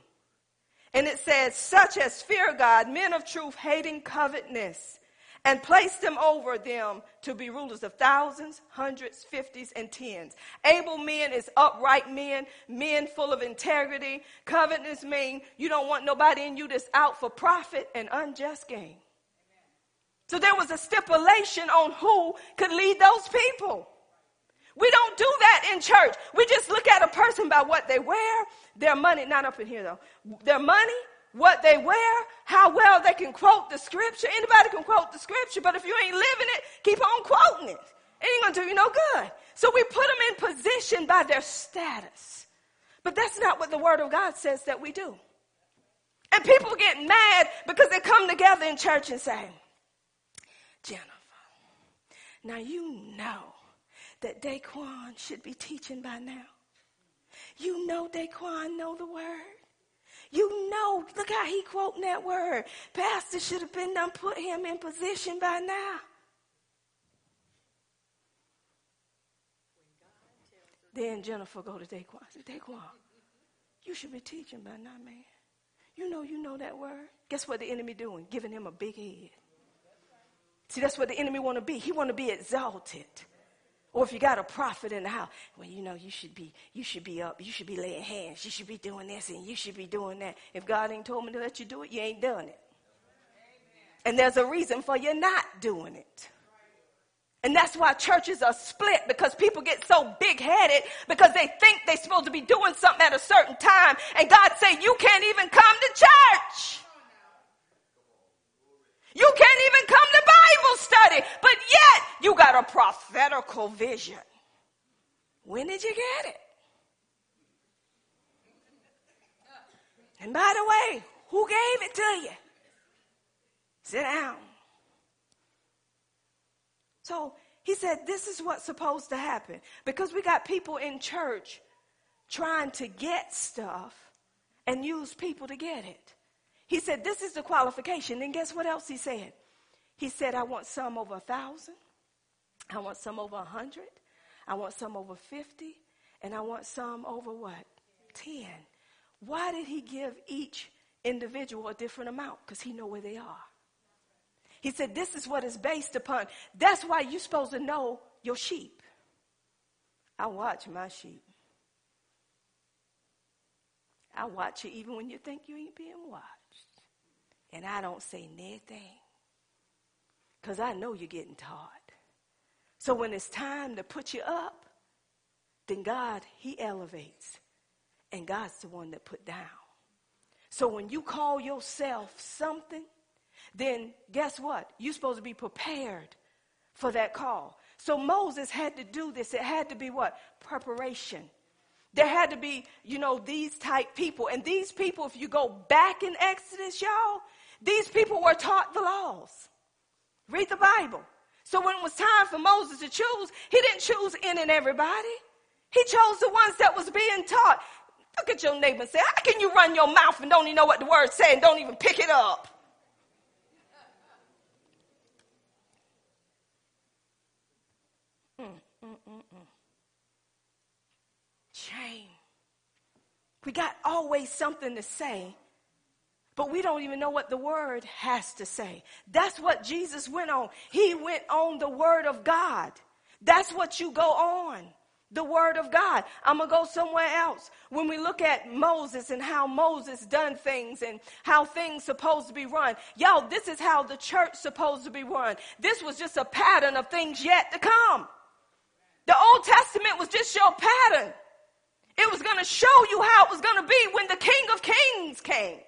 and it says, such as fear God, men of truth, hating covetousness, and place them over them to be rulers of thousands, hundreds, fifties, and tens. Able men is upright men, men full of integrity. Covetousness mean you don't want nobody in you that's out for profit and unjust gain. So there was a stipulation on who could lead those people. We don't do that in church. We just look at a person by what they wear, their money, not up in here though, their money, what they wear, how well they can quote the scripture. Anybody can quote the scripture, but if you ain't living it, keep on quoting it. It ain't gonna do you no good. So we put them in position by their status. But that's not what the word of God says that we do. And people get mad because they come together in church and say, Jennifer, now you know that Daquan should be teaching by now. You know Daquan know the word. You know, look how he quoting that word. Pastor should have been done put him in position by now. Then Jennifer go to Daquan. Say, Daquan, you should be teaching by now, man. You know you know that word. Guess what the enemy doing? Giving him a big head. See, that's what the enemy want to be. He want to be exalted. Or if you got a prophet in the house, well, you know, you should be, you should be up, you should be laying hands, you should be doing this and you should be doing that. If God ain't told me to let you do it, you ain't done it. And there's a reason for you not doing it. And that's why churches are split because people get so big headed because they think they're supposed to be doing something at a certain time. And God say, you can't even come to church. You can't even come to Bible study, but yet you got a prophetical vision. When did you get it? And by the way, who gave it to you? Sit down. So he said, This is what's supposed to happen. Because we got people in church trying to get stuff and use people to get it. He said, This is the qualification. And guess what else he said? He said, I want some over a thousand, I want some over a hundred, I want some over 50, and I want some over what? 10. Why did he give each individual a different amount? Because he know where they are. He said, This is what is based upon. That's why you're supposed to know your sheep. I watch my sheep. I watch you even when you think you ain't being watched. And I don't say nothing. Because I know you're getting taught. So when it's time to put you up, then God, He elevates. And God's the one that put down. So when you call yourself something, then guess what? You're supposed to be prepared for that call. So Moses had to do this. It had to be what? Preparation. There had to be, you know, these type people. And these people, if you go back in Exodus, y'all, these people were taught the laws. Read the Bible. So when it was time for Moses to choose, he didn't choose in and everybody. He chose the ones that was being taught. Look at your neighbor and say, how can you run your mouth and don't even know what the word's saying, don't even pick it up? We got always something to say, but we don't even know what the word has to say. That's what Jesus went on. He went on the word of God. That's what you go on. The word of God. I'm going to go somewhere else. When we look at Moses and how Moses done things and how things supposed to be run. Y'all, this is how the church supposed to be run. This was just a pattern of things yet to come. The Old Testament was just your pattern. It was going to show you how it was going to be when the King of Kings came.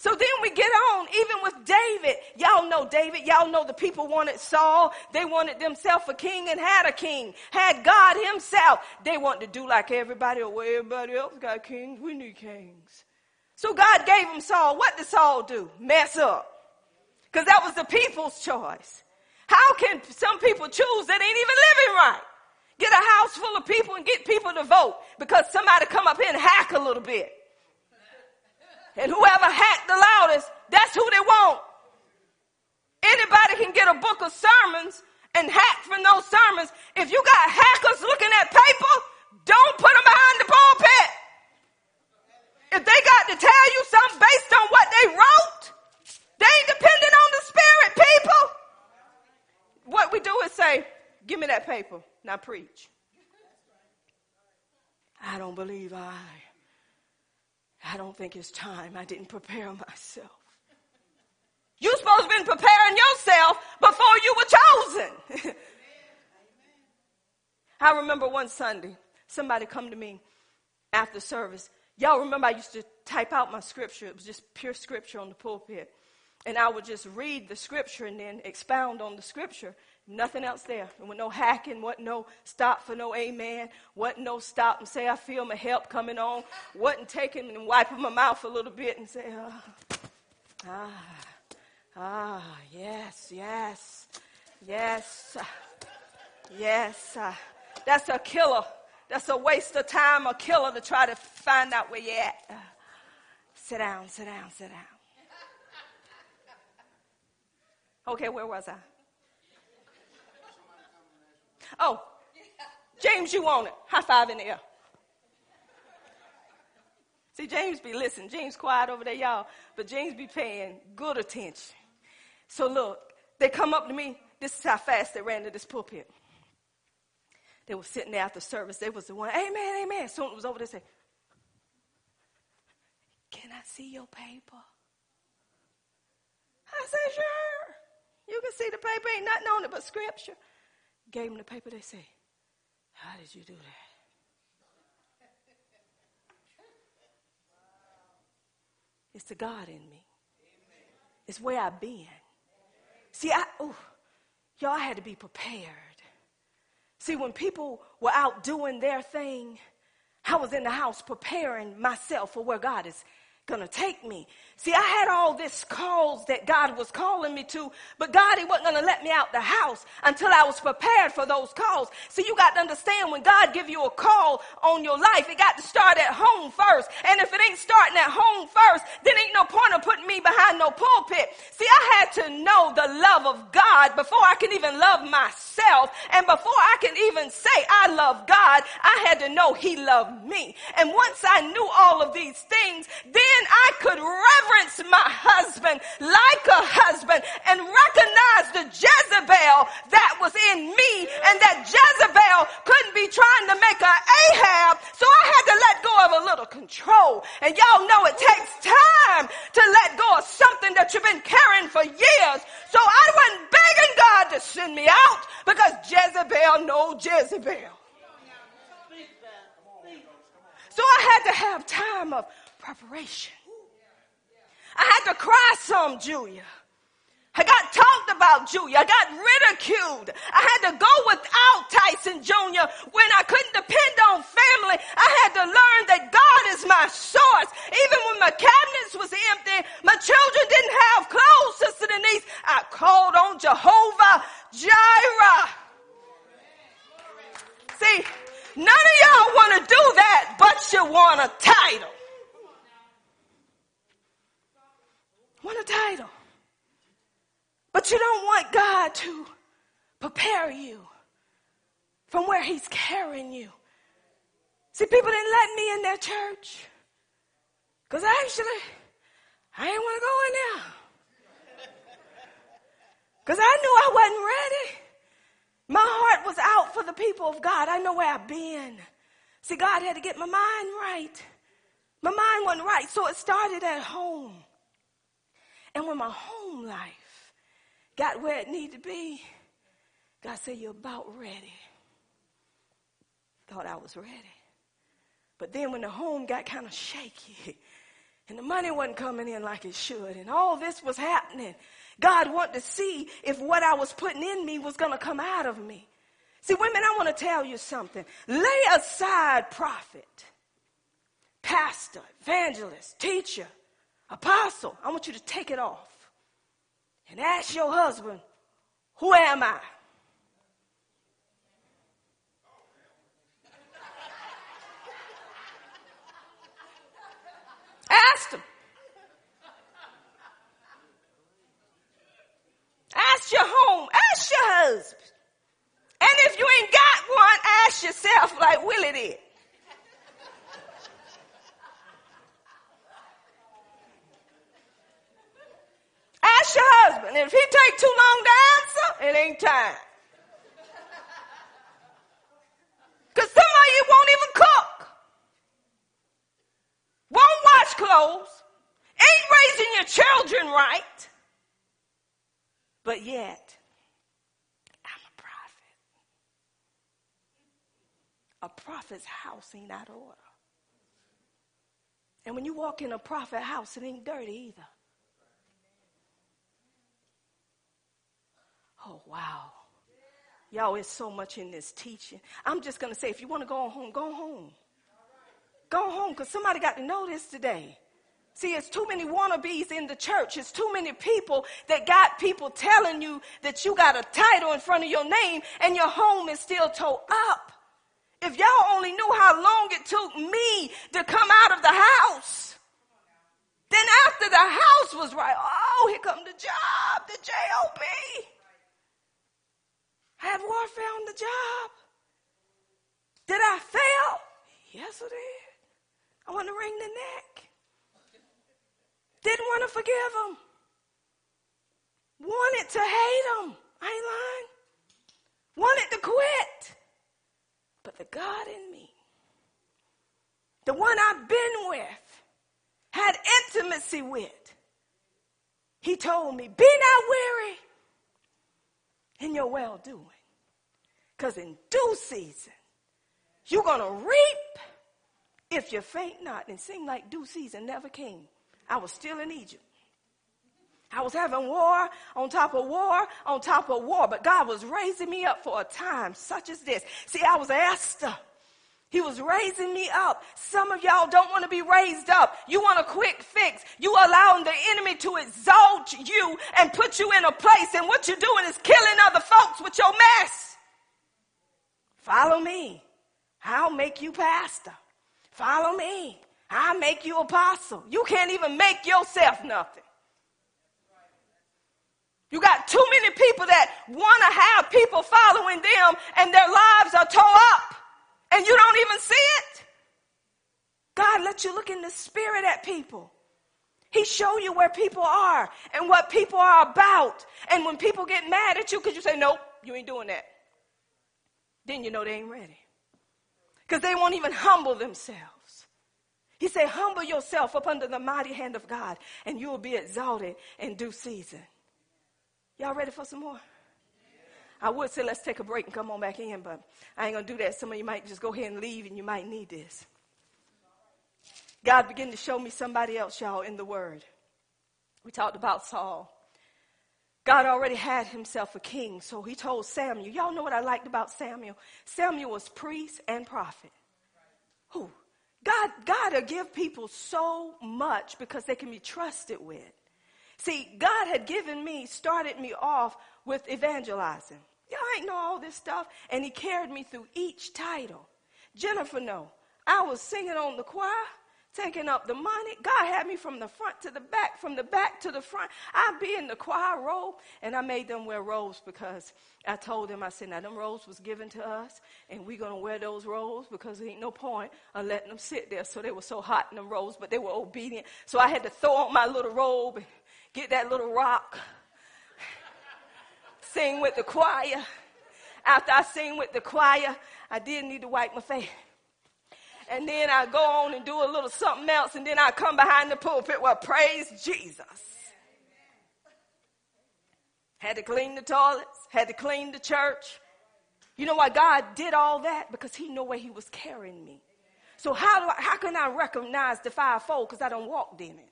So then we get on, even with David. Y'all know David. Y'all know the people wanted Saul. They wanted themselves a king and had a king. Had God himself. They wanted to do like everybody else. Well, everybody else got kings. We need kings. So God gave him Saul. What did Saul do? Mess up. Because that was the people's choice. How can some people choose that ain't even living right? Get a house full of people and get people to vote because somebody come up here and hack a little bit. And whoever hacked the loudest, that's who they want. Anybody can get a book of sermons and hack from those sermons. If you got hackers looking at paper, don't put them behind the pulpit. If they got to tell you something based on what they wrote, they ain't dependent on the spirit, people. What we do is say, give me that paper. Now preach. I don't believe I. I don't think it's time. I didn't prepare myself. You're supposed to been preparing yourself before you were chosen. I remember one Sunday, somebody come to me after service. Y'all remember I used to type out my scripture. It was just pure scripture on the pulpit. And I would just read the scripture and then expound on the scripture. Nothing else there. There was no hacking, wasn't no stop for no amen, wasn't no stop and say, I feel my help coming on, wasn't taking and wiping my mouth a little bit and say, ah, ah, ah, yes, yes, yes, yes. Uh, that's a killer. That's a waste of time, a killer to try to find out where you're at. Uh, sit down, sit down, sit down. Okay, where was I? Oh, James, you want it. High five in the air. See, James be listening. James quiet over there, y'all. But James be paying good attention. So look, they come up to me. This is how fast they ran to this pulpit. They were sitting there after service. They was the one, amen, amen. Soon it was over, they say, can I see your paper? I said, sure. You can see the paper. Ain't nothing on it but scripture gave them the paper, they say, How did you do that? It's the God in me. It's where I've been. See, I, ooh, y'all had to be prepared. See, when people were out doing their thing, I was in the house preparing myself for where God is going to take me. See, I had all this calls that God was calling me to, but God, He wasn't going to let me out the house until I was prepared for those calls. See, you got to understand when God give you a call on your life, it got to start at home first. And if it ain't starting at home first, then ain't no point of putting me behind no pulpit. See, I had to know the love of God before I can even love myself. And before I can even say I love God, I had to know He loved me. And once I knew all of these things, then I could reverence reverence my husband like a husband and recognize the Jezebel that was in me and that Jezebel couldn't be trying to make a Ahab. So I had to let go of a little control. And y'all know it takes time to let go of something that you've been carrying for years. So I wasn't begging God to send me out because Jezebel know Jezebel. So I had to have time of preparation. I had to cry some, Julia. I got talked about, Julia. I got ridiculed. I had to go without Tyson Jr. when I couldn't depend on family. I had to learn that God is my source. Even when my cabinets was empty, my children didn't have clothes, Sister Denise. I called on Jehovah Jireh. See, none of y'all want to do that, but you want a title. Want a title. But you don't want God to prepare you from where He's carrying you. See, people didn't let me in their church. Because actually, I didn't want to go in there. Because I knew I wasn't ready. My heart was out for the people of God. I know where I've been. See, God had to get my mind right. My mind wasn't right, so it started at home. And when my home life got where it needed to be, God said, You're about ready. Thought I was ready. But then when the home got kind of shaky and the money wasn't coming in like it should, and all this was happening, God wanted to see if what I was putting in me was going to come out of me. See, women, I want to tell you something. Lay aside prophet, pastor, evangelist, teacher, Apostle, I want you to take it off and ask your husband, Who am I? Ask him. Ask your home. Ask your husband. And if you ain't got one, ask yourself like Willie did. Ask your husband. If he take too long to answer, it ain't time. Because some of you won't even cook. Won't wash clothes. Ain't raising your children right. But yet, I'm a prophet. A prophet's house ain't out of order. And when you walk in a prophet house, it ain't dirty either. Oh, wow. Y'all, it's so much in this teaching. I'm just going to say, if you want to go home, go home. Go home because somebody got to know this today. See, it's too many wannabes in the church. It's too many people that got people telling you that you got a title in front of your name and your home is still towed up. If y'all only knew how long it took me to come out of the house, then after the house was right, oh, here come the job, the job. I on the job. Did I fail? Yes, I did. I want to wring the neck. Didn't want to forgive him. Wanted to hate him. I ain't lying. Wanted to quit. But the God in me, the one I've been with, had intimacy with, he told me, Be not weary in your well doing. Because in due season, you're going to reap if you faint not. And it seemed like due season never came. I was still in Egypt. I was having war on top of war on top of war, but God was raising me up for a time such as this. See, I was Esther He was raising me up. Some of y'all don't want to be raised up. You want a quick fix. You allowing the enemy to exalt you and put you in a place and what you're doing is killing other folks with your mess. Follow me. I'll make you pastor. Follow me. I'll make you apostle. You can't even make yourself nothing. You got too many people that want to have people following them and their lives are tore up and you don't even see it. God let you look in the spirit at people. He show you where people are and what people are about. And when people get mad at you because you say, nope, you ain't doing that. Then you know they ain't ready. Because they won't even humble themselves. He said, humble yourself up under the mighty hand of God and you will be exalted in due season. Y'all ready for some more? I would say let's take a break and come on back in, but I ain't gonna do that. Some of you might just go ahead and leave and you might need this. God began to show me somebody else, y'all, in the Word. We talked about Saul. God already had himself a king, so he told Samuel. Y'all know what I liked about Samuel? Samuel was priest and prophet. Who? God, God will give people so much because they can be trusted with. See, God had given me, started me off with evangelizing. Y'all ain't know all this stuff. And he carried me through each title. Jennifer know. I was singing on the choir, taking up the money. God had me from the front to the back, from the back to the front. I'd be in the choir robe, and I made them wear robes because I told them, I said, now them robes was given to us, and we're going to wear those robes because there ain't no point of letting them sit there. So they were so hot in them robes, but they were obedient. So I had to throw on my little robe and get that little rock, sing with the choir. After I sing with the choir, I did need to wipe my face. And then I go on and do a little something else, and then I come behind the pulpit. Well, praise Jesus. Had to clean the toilets, had to clean the church. You know why God did all that? Because He knew where He was carrying me. So how do I, how can I recognize the fivefold? Because I don't walk in it.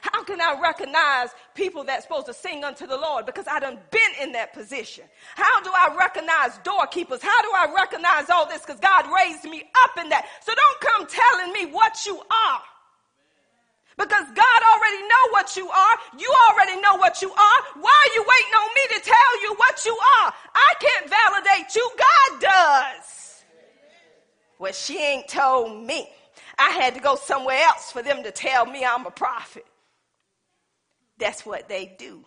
How can I recognize people that's supposed to sing unto the Lord? Because I done been in that position. How do I recognize doorkeepers? How do I recognize all this? Because God raised me up in that. So don't come telling me what you are. Because God already know what you are. You already know what you are. Why are you waiting on me to tell you what you are? I can't validate you. God does. Well, she ain't told me. I had to go somewhere else for them to tell me I'm a prophet. That's what they do.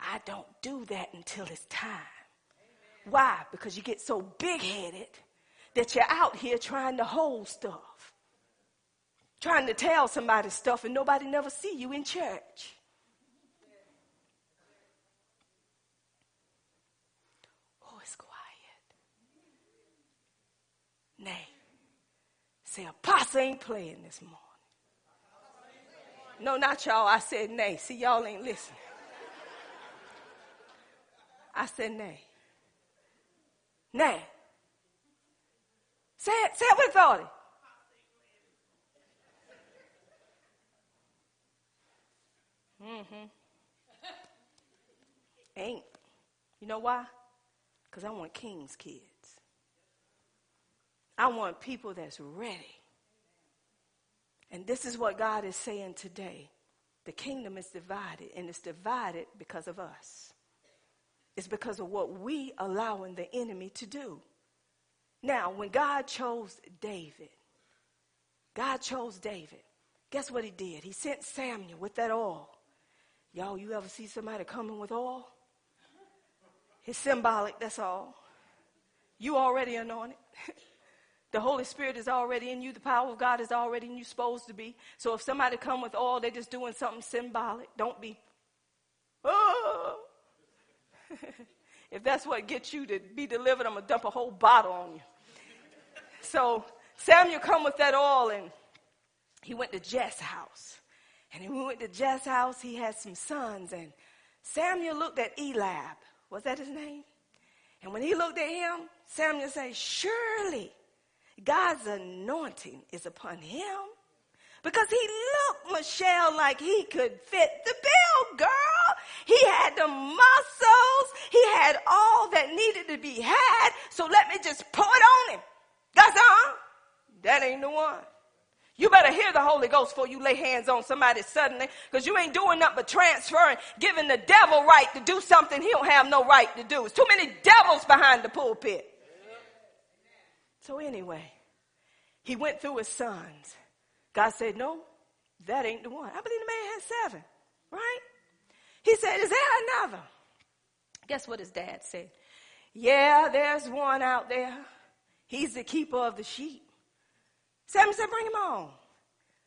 I don't do that until it's time. Why? Because you get so big headed that you're out here trying to hold stuff, trying to tell somebody stuff, and nobody never see you in church. Oh, it's quiet. Nay. Say, Apostle ain't playing this morning. No, not y'all. I said nay. See, y'all ain't listening. I said nay. Nay. Say it, say it with authority. Mm-hmm. Ain't. You know why? Because I want king's kids. I want people that's ready and this is what God is saying today. The kingdom is divided, and it's divided because of us. It's because of what we allowing the enemy to do. Now, when God chose David, God chose David. Guess what he did? He sent Samuel with that oil. Y'all, you ever see somebody coming with oil? It's symbolic, that's all. You already anointed. The Holy Spirit is already in you. The power of God is already in you, supposed to be. So if somebody come with oil, they're just doing something symbolic. Don't be, oh. if that's what gets you to be delivered, I'm going to dump a whole bottle on you. So Samuel come with that oil and he went to Jess' house. And when he went to Jess' house, he had some sons. And Samuel looked at Eliab. Was that his name? And when he looked at him, Samuel said, Surely God's anointing is upon him. Because he looked, Michelle, like he could fit the bill, girl. He had the muscles. He had all that needed to be had. So let me just pour it on him. God said, uh, that ain't the one. You better hear the Holy Ghost before you lay hands on somebody suddenly, because you ain't doing nothing but transferring, giving the devil right to do something he don't have no right to do. It's too many devils behind the pulpit. So anyway, he went through his sons. God said, no, that ain't the one. I believe the man had seven, right? He said, is there another? Guess what his dad said? Yeah, there's one out there. He's the keeper of the sheep. Samuel said, bring him on.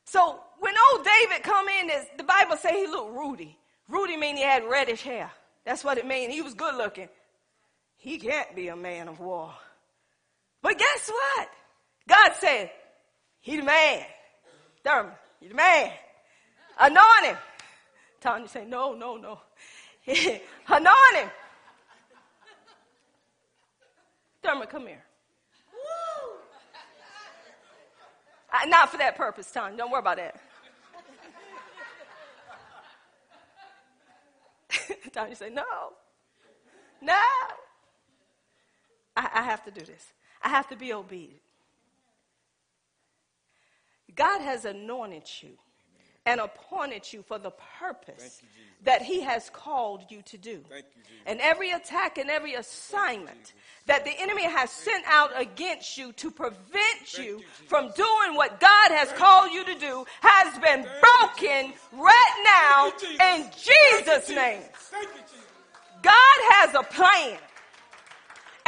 So when old David come in, the Bible say he looked ruddy. Ruddy mean he had reddish hair. That's what it mean. He was good looking. He can't be a man of war. But guess what? God said, he the man. Thurman, he the man. Anoint him. Tanya say, no, no, no. Anoint him. Thurman, come here. Uh, not for that purpose, Tanya. Don't worry about that. Tanya say, no. No. I, I have to do this. I have to be obedient. God has anointed you and appointed you for the purpose you, that He has called you to do. You, and every attack and every assignment that the enemy has sent out against you to prevent you, from doing what God has called you to do has been broken right now in Jesus' name. God has a plan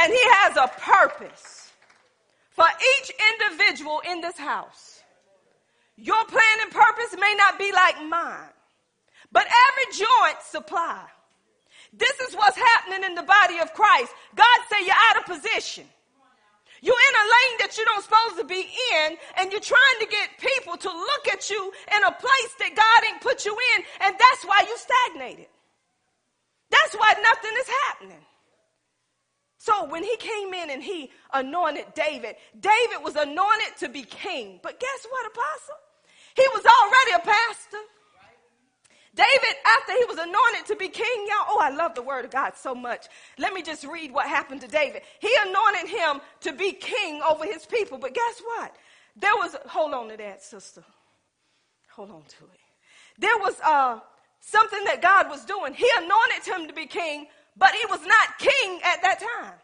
and He has a purpose for each individual in this house. Your plan and purpose may not be like mine, but every joint supply. This is what's happening in the body of Christ. God say you're out of position. You're in a lane that you don't supposed to be in, and you're trying to get people to look at you in a place that God ain't put you in, and that's why you stagnated. That's why nothing is happening. So when he came in and he anointed David, David was anointed to be king. But guess what, apostle? He was already a pastor. David, after he was anointed to be king, y'all, oh, I love the word of God so much. Let me just read what happened to David. He anointed him to be king over his people. But guess what? There was, hold on to that, sister. Hold on to it. There was uh, something that God was doing. He anointed him to be king, but he was not king at that time.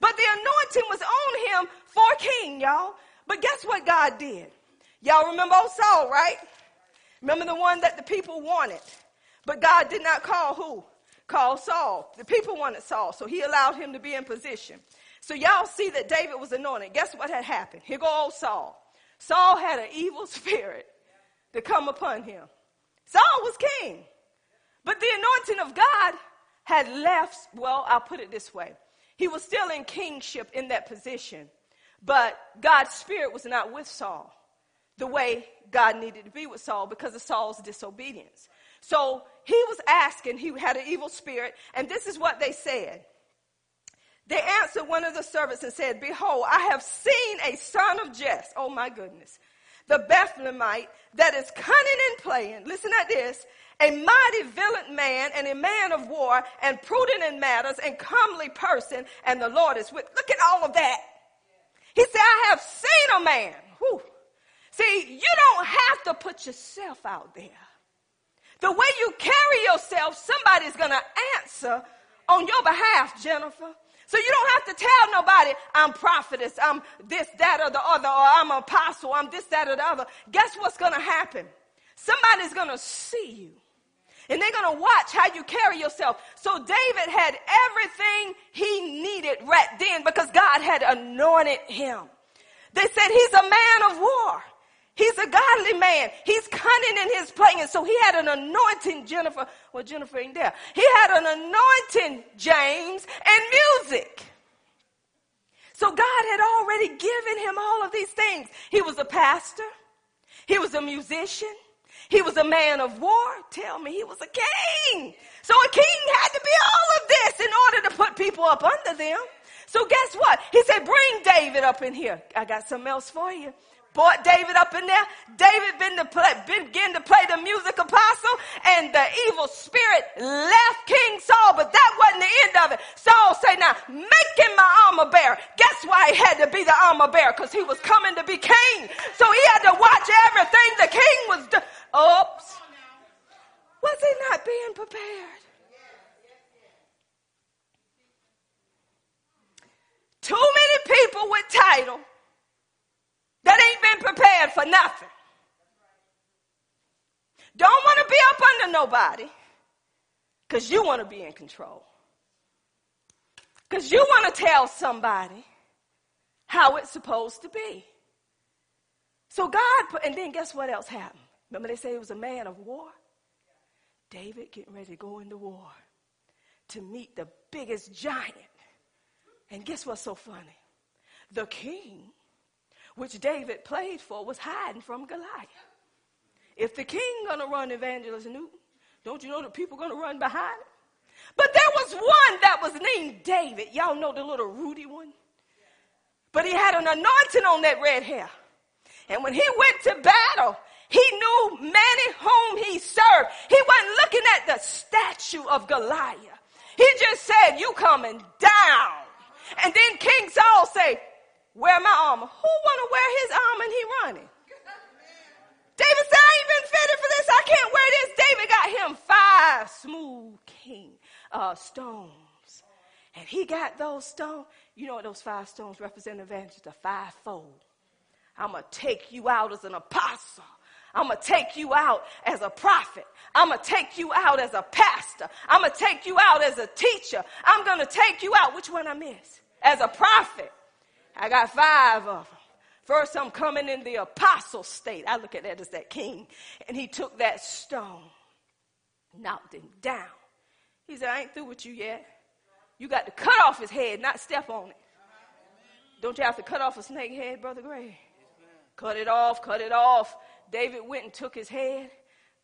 But the anointing was on him for king, y'all. But guess what God did? Y'all remember old Saul, right? Remember the one that the people wanted. But God did not call who? Call Saul. The people wanted Saul, so he allowed him to be in position. So y'all see that David was anointed. Guess what had happened? Here go old Saul. Saul had an evil spirit to come upon him. Saul was king. But the anointing of God had left, well, I'll put it this way. He was still in kingship in that position, but God's spirit was not with Saul the way God needed to be with Saul because of Saul's disobedience. So he was asking, he had an evil spirit, and this is what they said. They answered one of the servants and said, Behold, I have seen a son of Jesse, Oh my goodness. The Bethlehemite that is cunning and playing. Listen at this. A mighty villain man and a man of war and prudent in matters and comely person. And the Lord is with. Look at all of that. He said, I have seen a man. Whew, See, you don't have to put yourself out there. The way you carry yourself, somebody's going to answer on your behalf, Jennifer. So you don't have to tell nobody, I'm prophetess, I'm this, that, or the other, or I'm apostle, I'm this, that, or the other. Guess what's going to happen? Somebody's going to see you. And they're going to watch how you carry yourself. So David had everything he needed right then because God had anointed him. They said he's a man of war. He's a godly man. He's cunning in his playing. So he had an anointing, Jennifer. Well, Jennifer ain't there. He had an anointing, James, and music. So God had already given him all of these things. He was a pastor. He was a musician. He was a man of war. Tell me, he was a king. So a king had to be all of this in order to put people up under them. So guess what? He said, bring David up in here. I got something else for you. Brought David up in there. David been to play, begin to play the music apostle and the evil spirit left King Saul, but that wasn't the end of it. Saul said, now make him my armor bearer. Guess why he had to be the armor bearer? Because he was coming to be king. So he had to watch everything the king was doing. Oops. Was he not being prepared? Too many people with title that ain't been prepared for nothing. Don't want to be up under nobody because you want to be in control. Because you want to tell somebody how it's supposed to be. So God, put, and then guess what else happened? Remember they say he was a man of war? David getting ready to go into war to meet the biggest giant and guess what's so funny? The king, which David played for, was hiding from Goliath. If the king gonna run Evangelist Newton, don't you know the people gonna run behind him? But there was one that was named David. Y'all know the little Rudy one? But he had an anointing on that red hair. And when he went to battle, he knew many whom he served. He wasn't looking at the statue of Goliath. He just said, you coming down. And then King Saul say, wear my armor. Who want to wear his armor and he running? David said, I ain't been fitted for this. I can't wear this. David got him five smooth king uh, stones. And he got those stones. You know what those five stones represent evangelist, the fivefold. I'm going to take you out as an apostle. I'm going to take you out as a prophet. I'm going to take you out as a pastor. I'm going to take you out as a teacher. I'm going to take you out. Which one I miss? As a prophet. I got five of them. First, I'm coming in the apostle state. I look at that as that king. And he took that stone, knocked him down. He said, I ain't through with you yet. You got to cut off his head, not step on it. Don't you have to cut off a snake head, Brother Gray? Cut it off, cut it off. David went and took his head,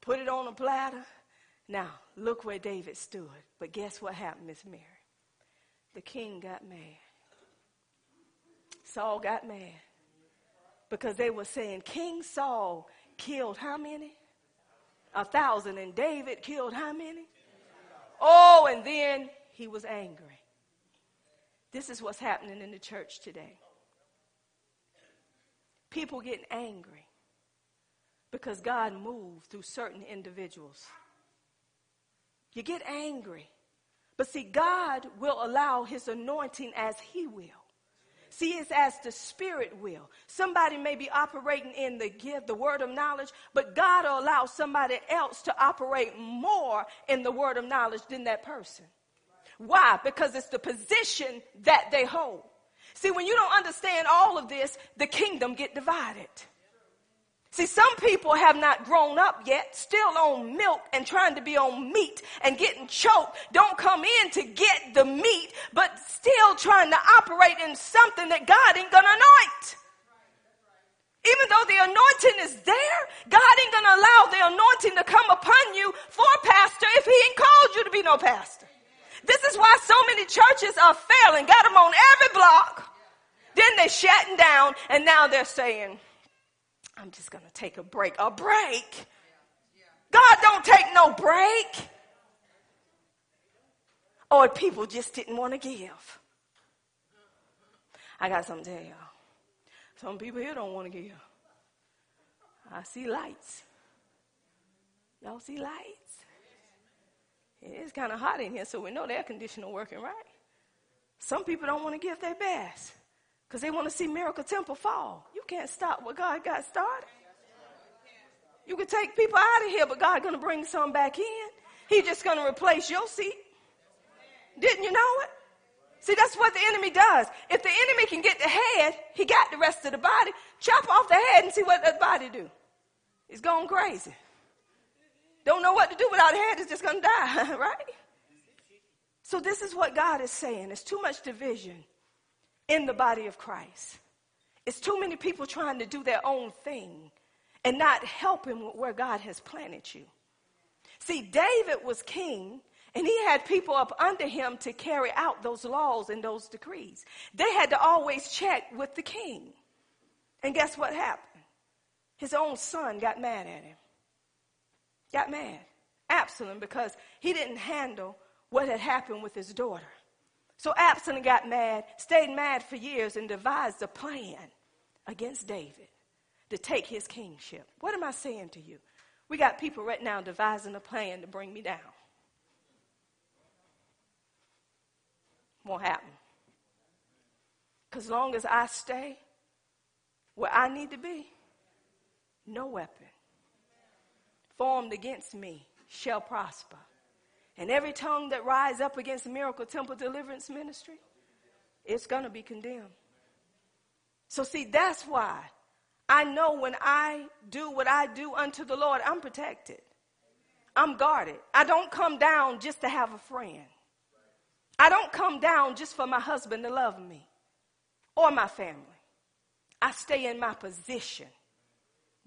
put it on a platter. Now, look where David stood. But guess what happened, Miss Mary? The king got mad. Saul got mad because they were saying King Saul killed how many? A thousand. And David killed how many? Oh, and then he was angry. This is what's happening in the church today. People getting angry because God moved through certain individuals. You get angry. But see, God will allow his anointing as he will. See, it's as the Spirit will. Somebody may be operating in the gift, the word of knowledge, but God will allow somebody else to operate more in the word of knowledge than that person. Why? Because it's the position that they hold. See, when you don't understand all of this, the kingdom get divided. See, some people have not grown up yet, still on milk and trying to be on meat and getting choked. Don't come in to get the meat, but still trying to operate in something that God ain't gonna anoint. Even though the anointing is there, God ain't gonna allow the anointing to come upon you for pastor if he ain't called you to be no pastor. This is why so many churches are failing. Got them on every block. Then they're shutting down and now they're saying, I'm just to take a break. A break? God don't take no break. Or people just didn't want to give. I got something to tell y'all. Some people here don't want to give. I see lights. Y'all see lights? It's kind of hot in here, so we know the air conditioner working, right? Some people don't want to give their best because they want to see Miracle Temple fall. You can't stop what God got started. You can take people out of here, but God's going to bring some back in. He's just going to replace your seat. Didn't you know it? See, that's what the enemy does. If the enemy can get the head, he got the rest of the body. Chop off the head and see what the body do. It's going crazy. Don't know what to do without a head. It's just going to die, right? So this is what God is saying. There's too much division in the body of Christ. It's too many people trying to do their own thing and not helping where God has planted you. See, David was king and he had people up under him to carry out those laws and those decrees. They had to always check with the king. And guess what happened? his own son got mad at him. Got mad. Absalom, because he didn't handle what had happened with his daughter. So Absalom got mad, stayed mad for years, and devised a plan against David to take his kingship. What am I saying to you? We got people right now devising a plan to bring me down. Won't happen. Because as long as I stay where I need to be, no weapon formed against me shall prosper. And every tongue that rise up against Miracle Temple Deliverance Ministry, it's going to be condemned. So, see, that's why I know when I do what I do unto the Lord, I'm protected. I'm guarded. I don't come down just to have a friend. I don't come down just for my husband to love me or my family. I stay in my position.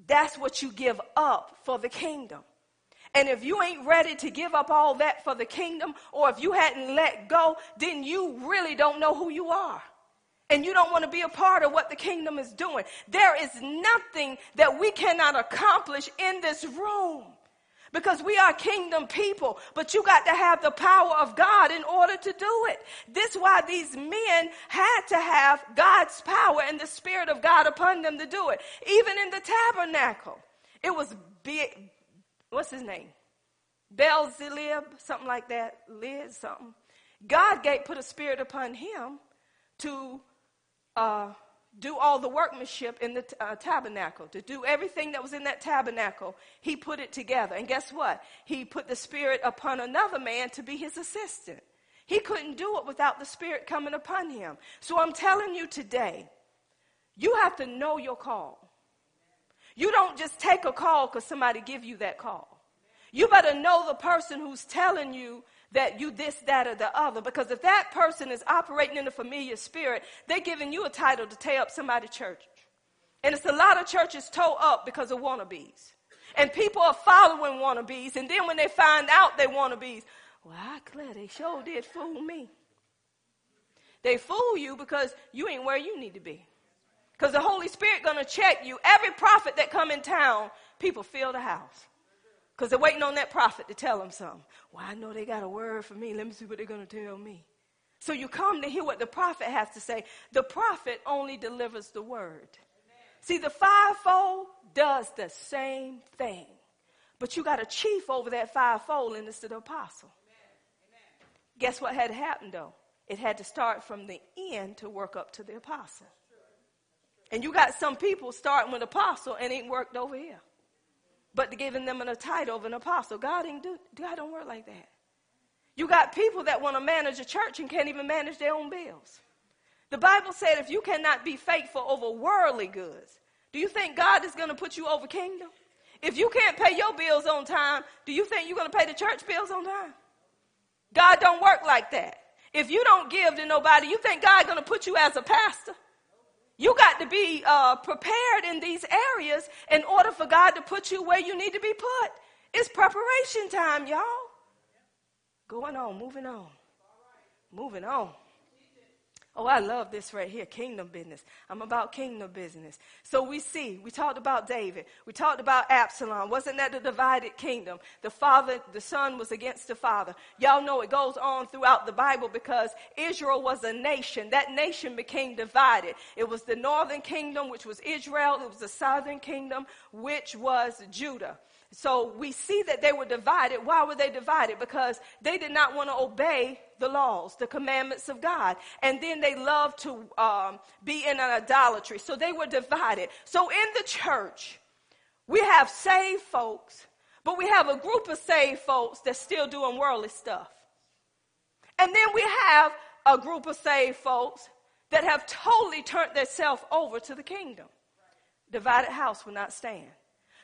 That's what you give up for the kingdom. And if you ain't ready to give up all that for the kingdom, or if you hadn't let go, then you really don't know who you are. And you don't want to be a part of what the kingdom is doing. There is nothing that we cannot accomplish in this room because we are kingdom people, but you got to have the power of God in order to do it. This is why these men had to have God's power and the Spirit of God upon them to do it. Even in the tabernacle, it was big, what's his name? Beelzebub, something like that, Liz, something. God gave, put a spirit upon him to uh, do all the workmanship in the t- uh, tabernacle, to do everything that was in that tabernacle. He put it together. And guess what? He put the spirit upon another man to be his assistant. He couldn't do it without the spirit coming upon him. So I'm telling you today, you have to know your call. You don't just take a call because somebody give you that call. You better know the person who's telling you that you this, that, or the other. Because if that person is operating in a familiar spirit, they're giving you a title to tear up somebody's church. And it's a lot of churches toe up because of wannabes. And people are following wannabes. And then when they find out they wannabes, well, I clear they sure did fool me. They fool you because you ain't where you need to be. Because the Holy Spirit to check you. Every prophet that come in town, people fill the house. Because they're waiting on that prophet to tell them something. Well, I know they got a word for me. Let me see what they're going to tell me. So you come to hear what the prophet has to say. The prophet only delivers the word. Amen. See, the fivefold does the same thing. But you got a chief over that fivefold, and it's the apostle. Amen. Guess what had happened, though? It had to start from the end to work up to the apostle. And you got some people starting with apostle and ain't worked over here. But giving them a title of an apostle. God ain't do God don't work like that. You got people that want to manage a church and can't even manage their own bills. The Bible said if you cannot be faithful over worldly goods, do you think God is going to put you over kingdom? If you can't pay your bills on time, do you think you're going to pay the church bills on time? God don't work like that. If you don't give to nobody, you think God's going to put you as a pastor? You got to be uh, prepared in these areas in order for God to put you where you need to be put. It's preparation time, y'all. Going on, moving on, moving on. Oh, I love this right here kingdom business. I'm about kingdom business. So we see, we talked about David. We talked about Absalom. Wasn't that the divided kingdom? The father, the son was against the father. Y'all know it goes on throughout the Bible because Israel was a nation. That nation became divided. It was the northern kingdom, which was Israel. It was the southern kingdom, which was Judah. So we see that they were divided. Why were they divided? Because they did not want to obey the laws, the commandments of God. And then they loved to um, be in an idolatry. So they were divided. So in the church, we have saved folks, but we have a group of saved folks that's still doing worldly stuff. And then we have a group of saved folks that have totally turned themselves over to the kingdom. Divided house will not stand.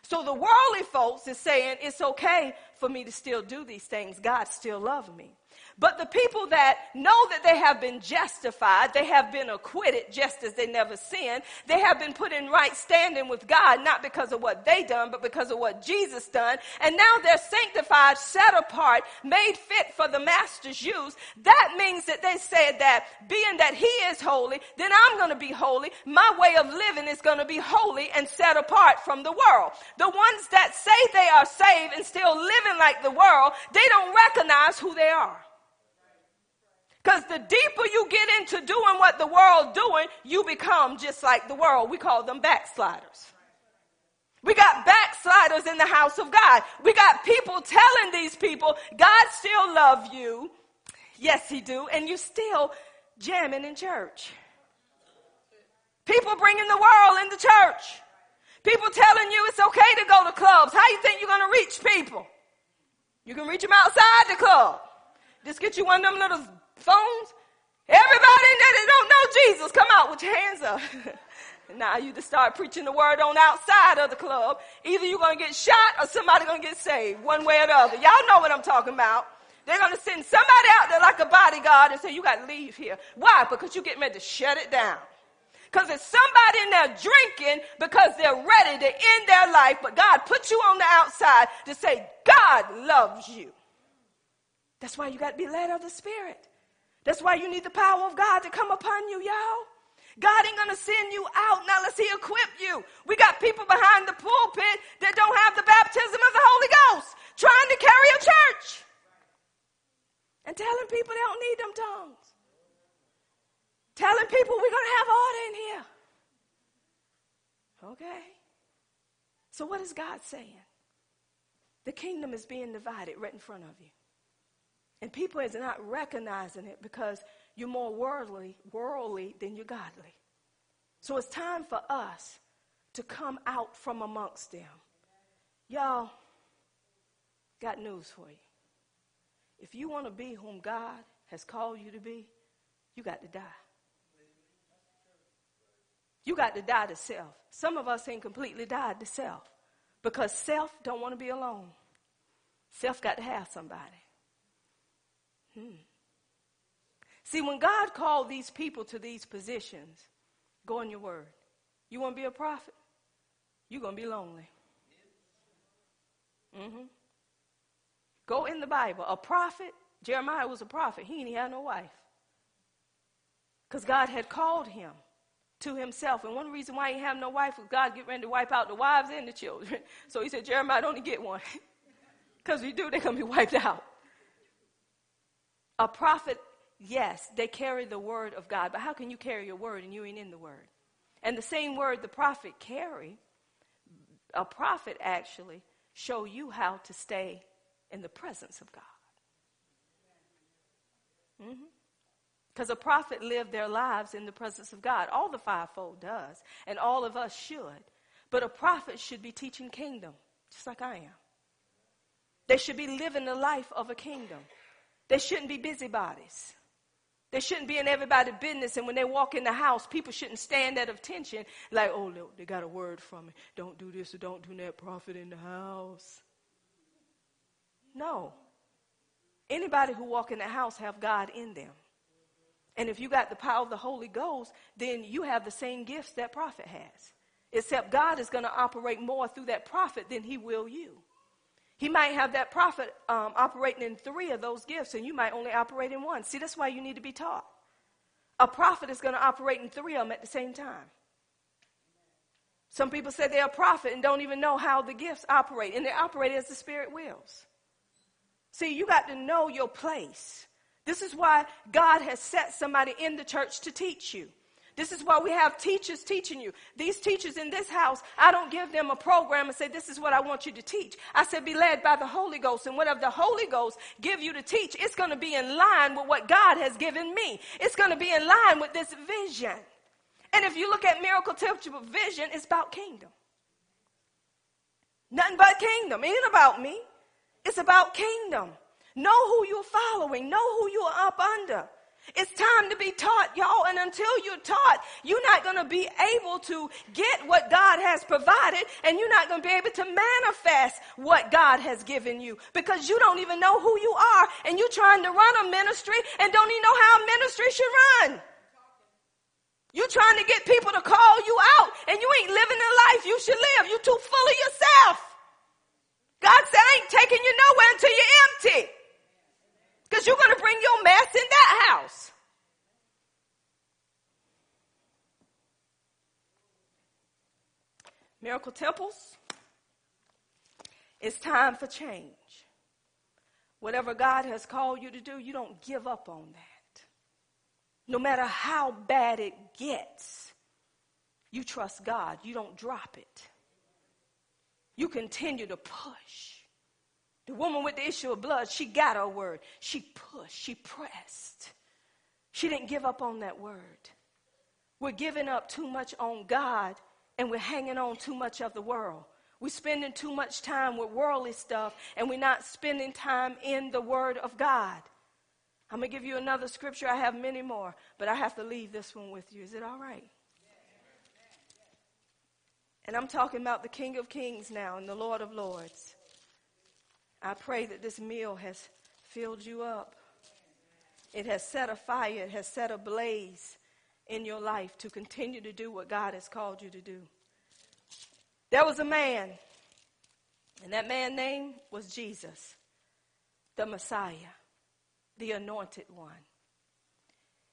So the worldly folks is saying it's okay for me to still do these things. God still loves me. But the people that know that they have been justified, they have been acquitted just as they never sinned, they have been put in right standing with God, not because of what they done, but because of what Jesus done. And now they're sanctified, set apart, made fit for the master's use. That means that they said that being that he is holy, then I'm going to be holy. My way of living is going to be holy and set apart from the world. The ones that say they are saved and still living like the world, they don't recognize who they are. Because the deeper you get into doing what the world doing, you become just like the world. We call them backsliders. We got backsliders in the house of God. We got people telling these people, God still love you. Yes, he do. And you still jamming in church. People bringing the world into church. People telling you it's okay to go to clubs. How you think you're going to reach people? You can reach them outside the club. Just get you one of them little phones. Everybody that don't know Jesus, come out with your hands up. now you just start preaching the word on outside of the club. Either you're going to get shot or somebody's going to get saved, one way or the other. Y'all know what I'm talking about. They're going to send somebody out there like a bodyguard and say, you got to leave here. Why? Because you're getting ready to shut it down. Because there's somebody in there drinking because they're ready to end their life, but God put you on the outside to say, God loves you. That's why you got to be led of the Spirit. That's why you need the power of God to come upon you, y'all. God ain't gonna send you out unless He equip you. We got people behind the pulpit that don't have the baptism of the Holy Ghost trying to carry a church and telling people they don't need them tongues. Telling people we're gonna have order in here. Okay. So what is God saying? The kingdom is being divided right in front of you. And people is not recognizing it because you're more worldly, worldly than you're godly. So it's time for us to come out from amongst them. Y'all, got news for you. If you want to be whom God has called you to be, you got to die. You got to die to self. Some of us ain't completely died to self because self don't want to be alone. Self got to have somebody. Hmm. See, when God called these people to these positions, go on your word. You want to be a prophet? You're going to be lonely. Mm-hmm. Go in the Bible. A prophet, Jeremiah was a prophet. He ain't had no wife. Because God had called him to himself. And one reason why he had no wife was God get ready to wipe out the wives and the children. So he said, Jeremiah, don't get one. Because if you do, they're going to be wiped out. A prophet, yes, they carry the word of God, but how can you carry your word and you ain't in the word? And the same word the prophet carry, a prophet actually show you how to stay in the presence of God. Because mm-hmm. a prophet lived their lives in the presence of God. All the fivefold does, and all of us should. But a prophet should be teaching kingdom, just like I am. They should be living the life of a kingdom. They shouldn't be busybodies. They shouldn't be in everybody's business. And when they walk in the house, people shouldn't stand at attention like, oh, look, they got a word from me. Don't do this or don't do that. Prophet in the house. No. Anybody who walk in the house have God in them. And if you got the power of the Holy Ghost, then you have the same gifts that prophet has. Except God is going to operate more through that prophet than he will you. He might have that prophet um, operating in three of those gifts, and you might only operate in one. See, that's why you need to be taught. A prophet is going to operate in three of them at the same time. Some people say they're a prophet and don't even know how the gifts operate, and they operate as the Spirit wills. See, you got to know your place. This is why God has set somebody in the church to teach you. This is why we have teachers teaching you. These teachers in this house, I don't give them a program and say, this is what I want you to teach. I said, be led by the Holy Ghost. And whatever the Holy Ghost give you to teach, it's going to be in line with what God has given me. It's going to be in line with this vision. And if you look at miracle temple vision, it's about kingdom. Nothing but kingdom. It ain't about me. It's about kingdom. Know who you're following. Know who you're up under. It's time to be taught, y'all. And until you're taught, you're not going to be able to get what God has provided and you're not going to be able to manifest what God has given you because you don't even know who you are and you're trying to run a ministry and don't even know how a ministry should run. You're trying to get people to call you out and you ain't living the life you should live. You're too full of yourself. God said, I ain't taking you nowhere until you're empty. Because you're going to bring your mess in that house. Miracle temples, it's time for change. Whatever God has called you to do, you don't give up on that. No matter how bad it gets, you trust God. You don't drop it. You continue to push. The woman with the issue of blood, she got her word. She pushed, she pressed. She didn't give up on that word. We're giving up too much on God and we're hanging on too much of the world. We're spending too much time with worldly stuff and we're not spending time in the Word of God. I'm going to give you another scripture. I have many more, but I have to leave this one with you. Is it all right? And I'm talking about the King of Kings now and the Lord of Lords. I pray that this meal has filled you up. It has set a fire, it has set a blaze in your life to continue to do what God has called you to do. There was a man, and that man's name was Jesus, the Messiah, the anointed one.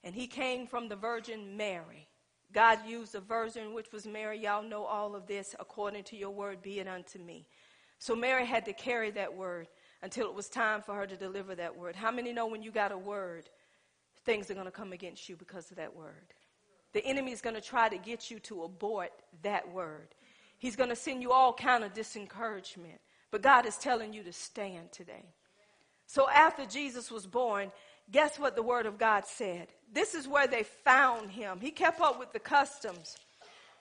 And he came from the Virgin Mary. God used the virgin, which was Mary. Y'all know all of this. According to your word, be it unto me. So Mary had to carry that word until it was time for her to deliver that word. How many know when you got a word, things are going to come against you because of that word? The enemy is going to try to get you to abort that word. He's going to send you all kind of disencouragement. But God is telling you to stand today. So after Jesus was born, guess what the word of God said? This is where they found him. He kept up with the customs.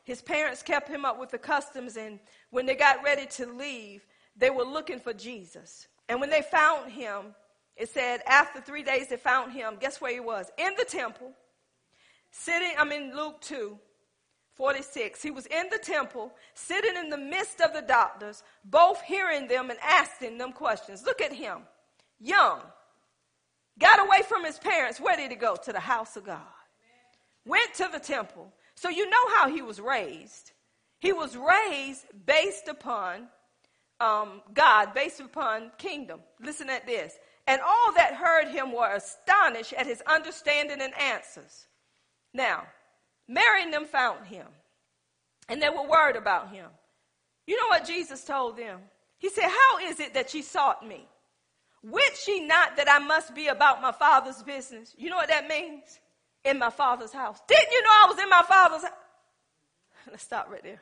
His parents kept him up with the customs, and when they got ready to leave, they were looking for Jesus. And when they found him, it said after three days they found him. Guess where he was? In the temple, sitting, I'm in Luke 2, 46. He was in the temple, sitting in the midst of the doctors, both hearing them and asking them questions. Look at him, young, got away from his parents. Where did he go? To the house of God. Went to the temple. So you know how he was raised. He was raised based upon um, God, based upon kingdom. Listen at this. And all that heard him were astonished at his understanding and answers. Now, Mary and them found him, and they were worried about him. You know what Jesus told them? He said, How is it that ye sought me? Wit ye not that I must be about my father's business? You know what that means? In my father's house. Didn't you know I was in my father's house? Let's stop right there.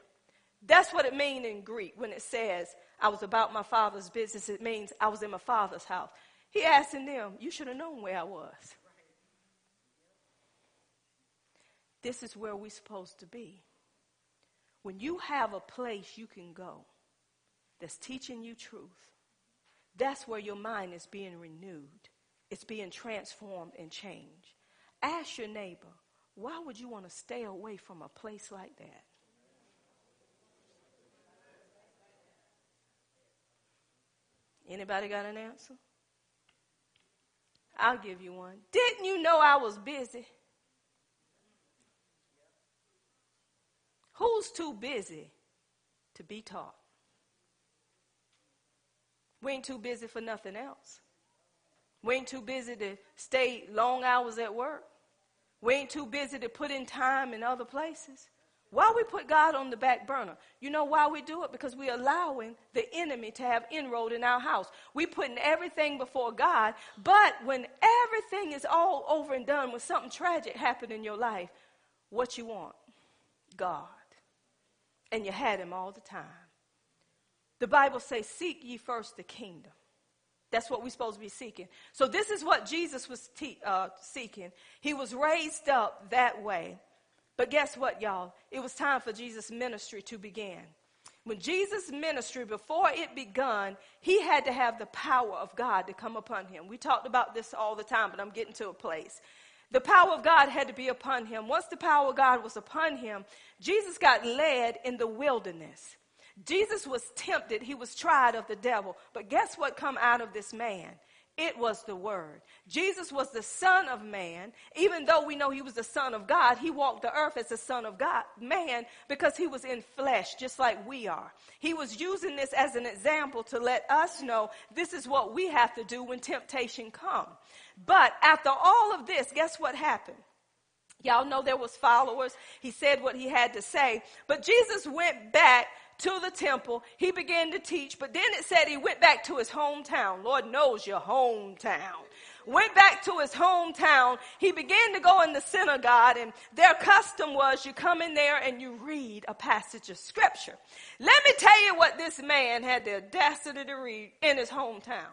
That's what it means in Greek when it says I was about my father's business. It means I was in my father's house. He asking them, you should have known where I was. This is where we're supposed to be. When you have a place you can go that's teaching you truth, that's where your mind is being renewed. It's being transformed and changed. Ask your neighbor, why would you want to stay away from a place like that? Anybody got an answer? I'll give you one. Didn't you know I was busy? Who's too busy to be taught? We ain't too busy for nothing else. We ain't too busy to stay long hours at work. We ain't too busy to put in time in other places. Why we put God on the back burner? You know why we do it? Because we're allowing the enemy to have inroad in our house. We putting everything before God, but when everything is all over and done, when something tragic happened in your life, what you want? God. And you had him all the time. The Bible says, seek ye first the kingdom that's what we're supposed to be seeking. So this is what Jesus was te- uh, seeking. He was raised up that way. But guess what, y'all? It was time for Jesus' ministry to begin. When Jesus' ministry, before it begun, he had to have the power of God to come upon him. We talked about this all the time, but I'm getting to a place. the power of God had to be upon him. Once the power of God was upon him, Jesus got led in the wilderness. Jesus was tempted. He was tried of the devil. But guess what come out of this man? It was the Word. Jesus was the Son of Man. Even though we know he was the Son of God, he walked the earth as the Son of God, man, because he was in flesh, just like we are. He was using this as an example to let us know this is what we have to do when temptation comes. But after all of this, guess what happened? Y'all know there was followers. He said what he had to say. But Jesus went back to the temple. He began to teach, but then it said he went back to his hometown. Lord knows your hometown. Went back to his hometown. He began to go in the synagogue, and their custom was you come in there and you read a passage of scripture. Let me tell you what this man had the audacity to read in his hometown.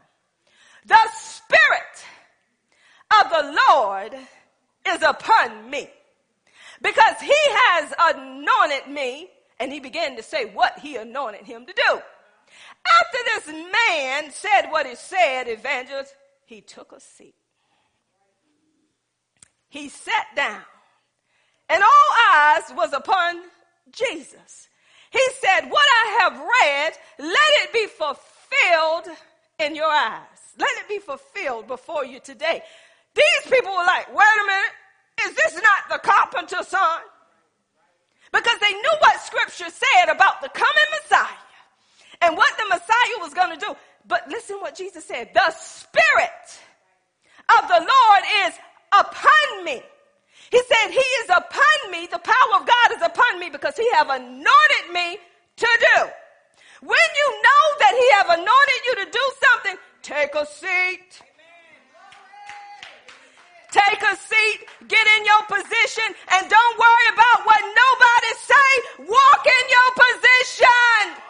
The Spirit of the Lord is upon me because he has anointed me and he began to say what he anointed him to do. After this man said what he said, evangelist, he took a seat. He sat down, and all eyes was upon Jesus. He said, What I have read, let it be fulfilled in your eyes. Let it be fulfilled before you today. These people were like, Wait a minute, is this not the carpenter's son? Because they knew what scripture said about the coming Messiah and what the Messiah was going to do. But listen what Jesus said. The Spirit of the Lord is upon me. He said, He is upon me. The power of God is upon me because He have anointed me to do. When you know that He have anointed you to do something, take a seat. Take a seat, get in your position, and don't worry about what nobody say. Walk in your position.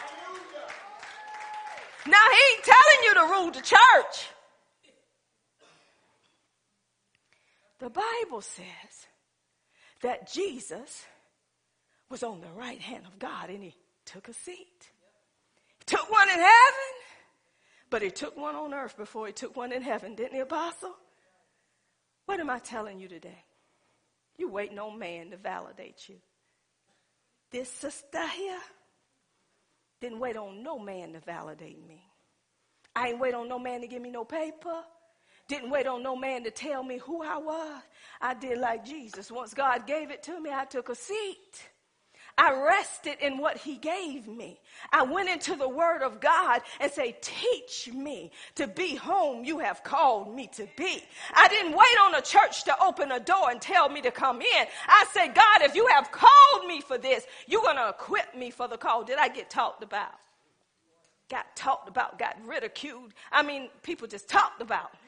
Now he ain't telling you to rule the church. The Bible says that Jesus was on the right hand of God and he took a seat. He took one in heaven, but he took one on earth before he took one in heaven, didn't he, Apostle? What am I telling you today? You waiting on man to validate you. This sister here didn't wait on no man to validate me. I ain't wait on no man to give me no paper. Didn't wait on no man to tell me who I was. I did like Jesus. Once God gave it to me, I took a seat. I rested in what he gave me. I went into the word of God and say, teach me to be whom you have called me to be. I didn't wait on a church to open a door and tell me to come in. I said, God, if you have called me for this, you're going to equip me for the call. Did I get talked about? Got talked about, got ridiculed. I mean, people just talked about. me.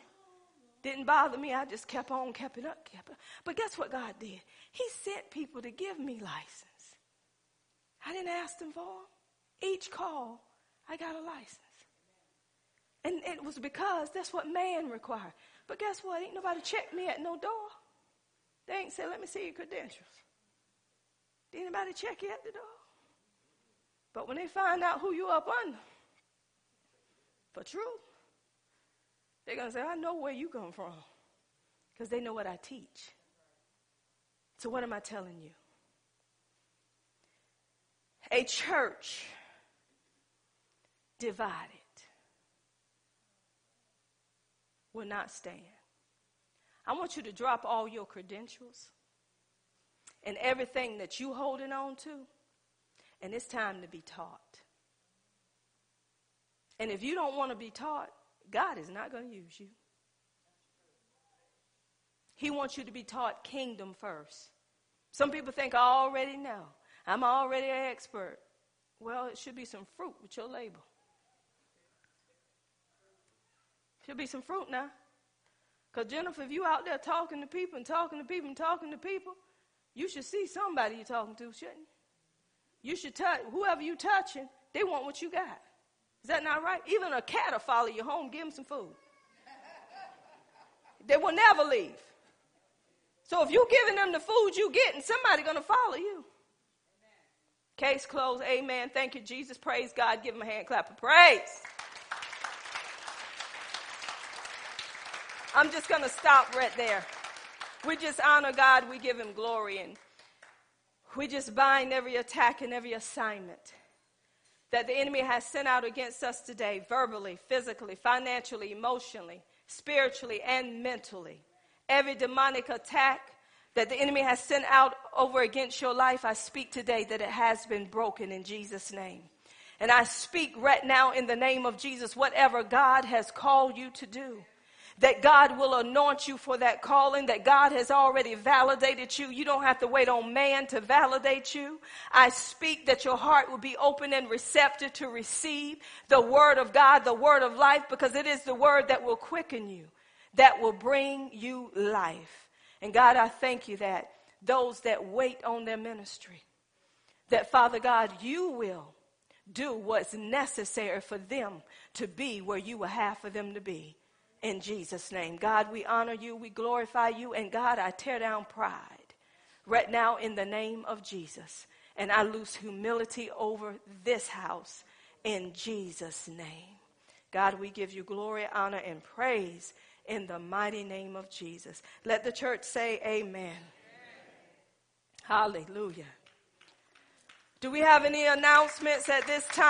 Didn't bother me. I just kept on, kept it up, kept it up. But guess what God did? He sent people to give me license. I didn't ask them for them. Each call, I got a license. And it was because that's what man required. But guess what? Ain't nobody checked me at no door. They ain't said, let me see your credentials. Did anybody check you at the door? But when they find out who you up under, for truth, they're going to say, I know where you come from. Because they know what I teach. So what am I telling you? A church divided will not stand. I want you to drop all your credentials and everything that you're holding on to, and it's time to be taught. And if you don't want to be taught, God is not going to use you. He wants you to be taught kingdom first. Some people think I already know. I'm already an expert. Well, it should be some fruit with your label. Should be some fruit now. Because, Jennifer, if you out there talking to people and talking to people and talking to people, you should see somebody you're talking to, shouldn't you? You should touch, whoever you touching, they want what you got. Is that not right? Even a cat will follow you home, give them some food. they will never leave. So if you're giving them the food you getting, somebody going to follow you. Case closed. Amen. Thank you, Jesus. Praise God. Give him a hand clap of praise. I'm just going to stop right there. We just honor God. We give him glory. And we just bind every attack and every assignment that the enemy has sent out against us today, verbally, physically, financially, emotionally, spiritually, and mentally. Every demonic attack that the enemy has sent out over against your life, I speak today that it has been broken in Jesus' name. And I speak right now in the name of Jesus, whatever God has called you to do, that God will anoint you for that calling, that God has already validated you. You don't have to wait on man to validate you. I speak that your heart will be open and receptive to receive the word of God, the word of life, because it is the word that will quicken you, that will bring you life. And God, I thank you that those that wait on their ministry, that Father God, you will do what's necessary for them to be where you will have for them to be. In Jesus' name. God, we honor you, we glorify you, and God, I tear down pride right now in the name of Jesus. And I lose humility over this house in Jesus' name. God, we give you glory, honor, and praise in the mighty name of Jesus. Let the church say amen. amen. Hallelujah. Do we have any announcements at this time?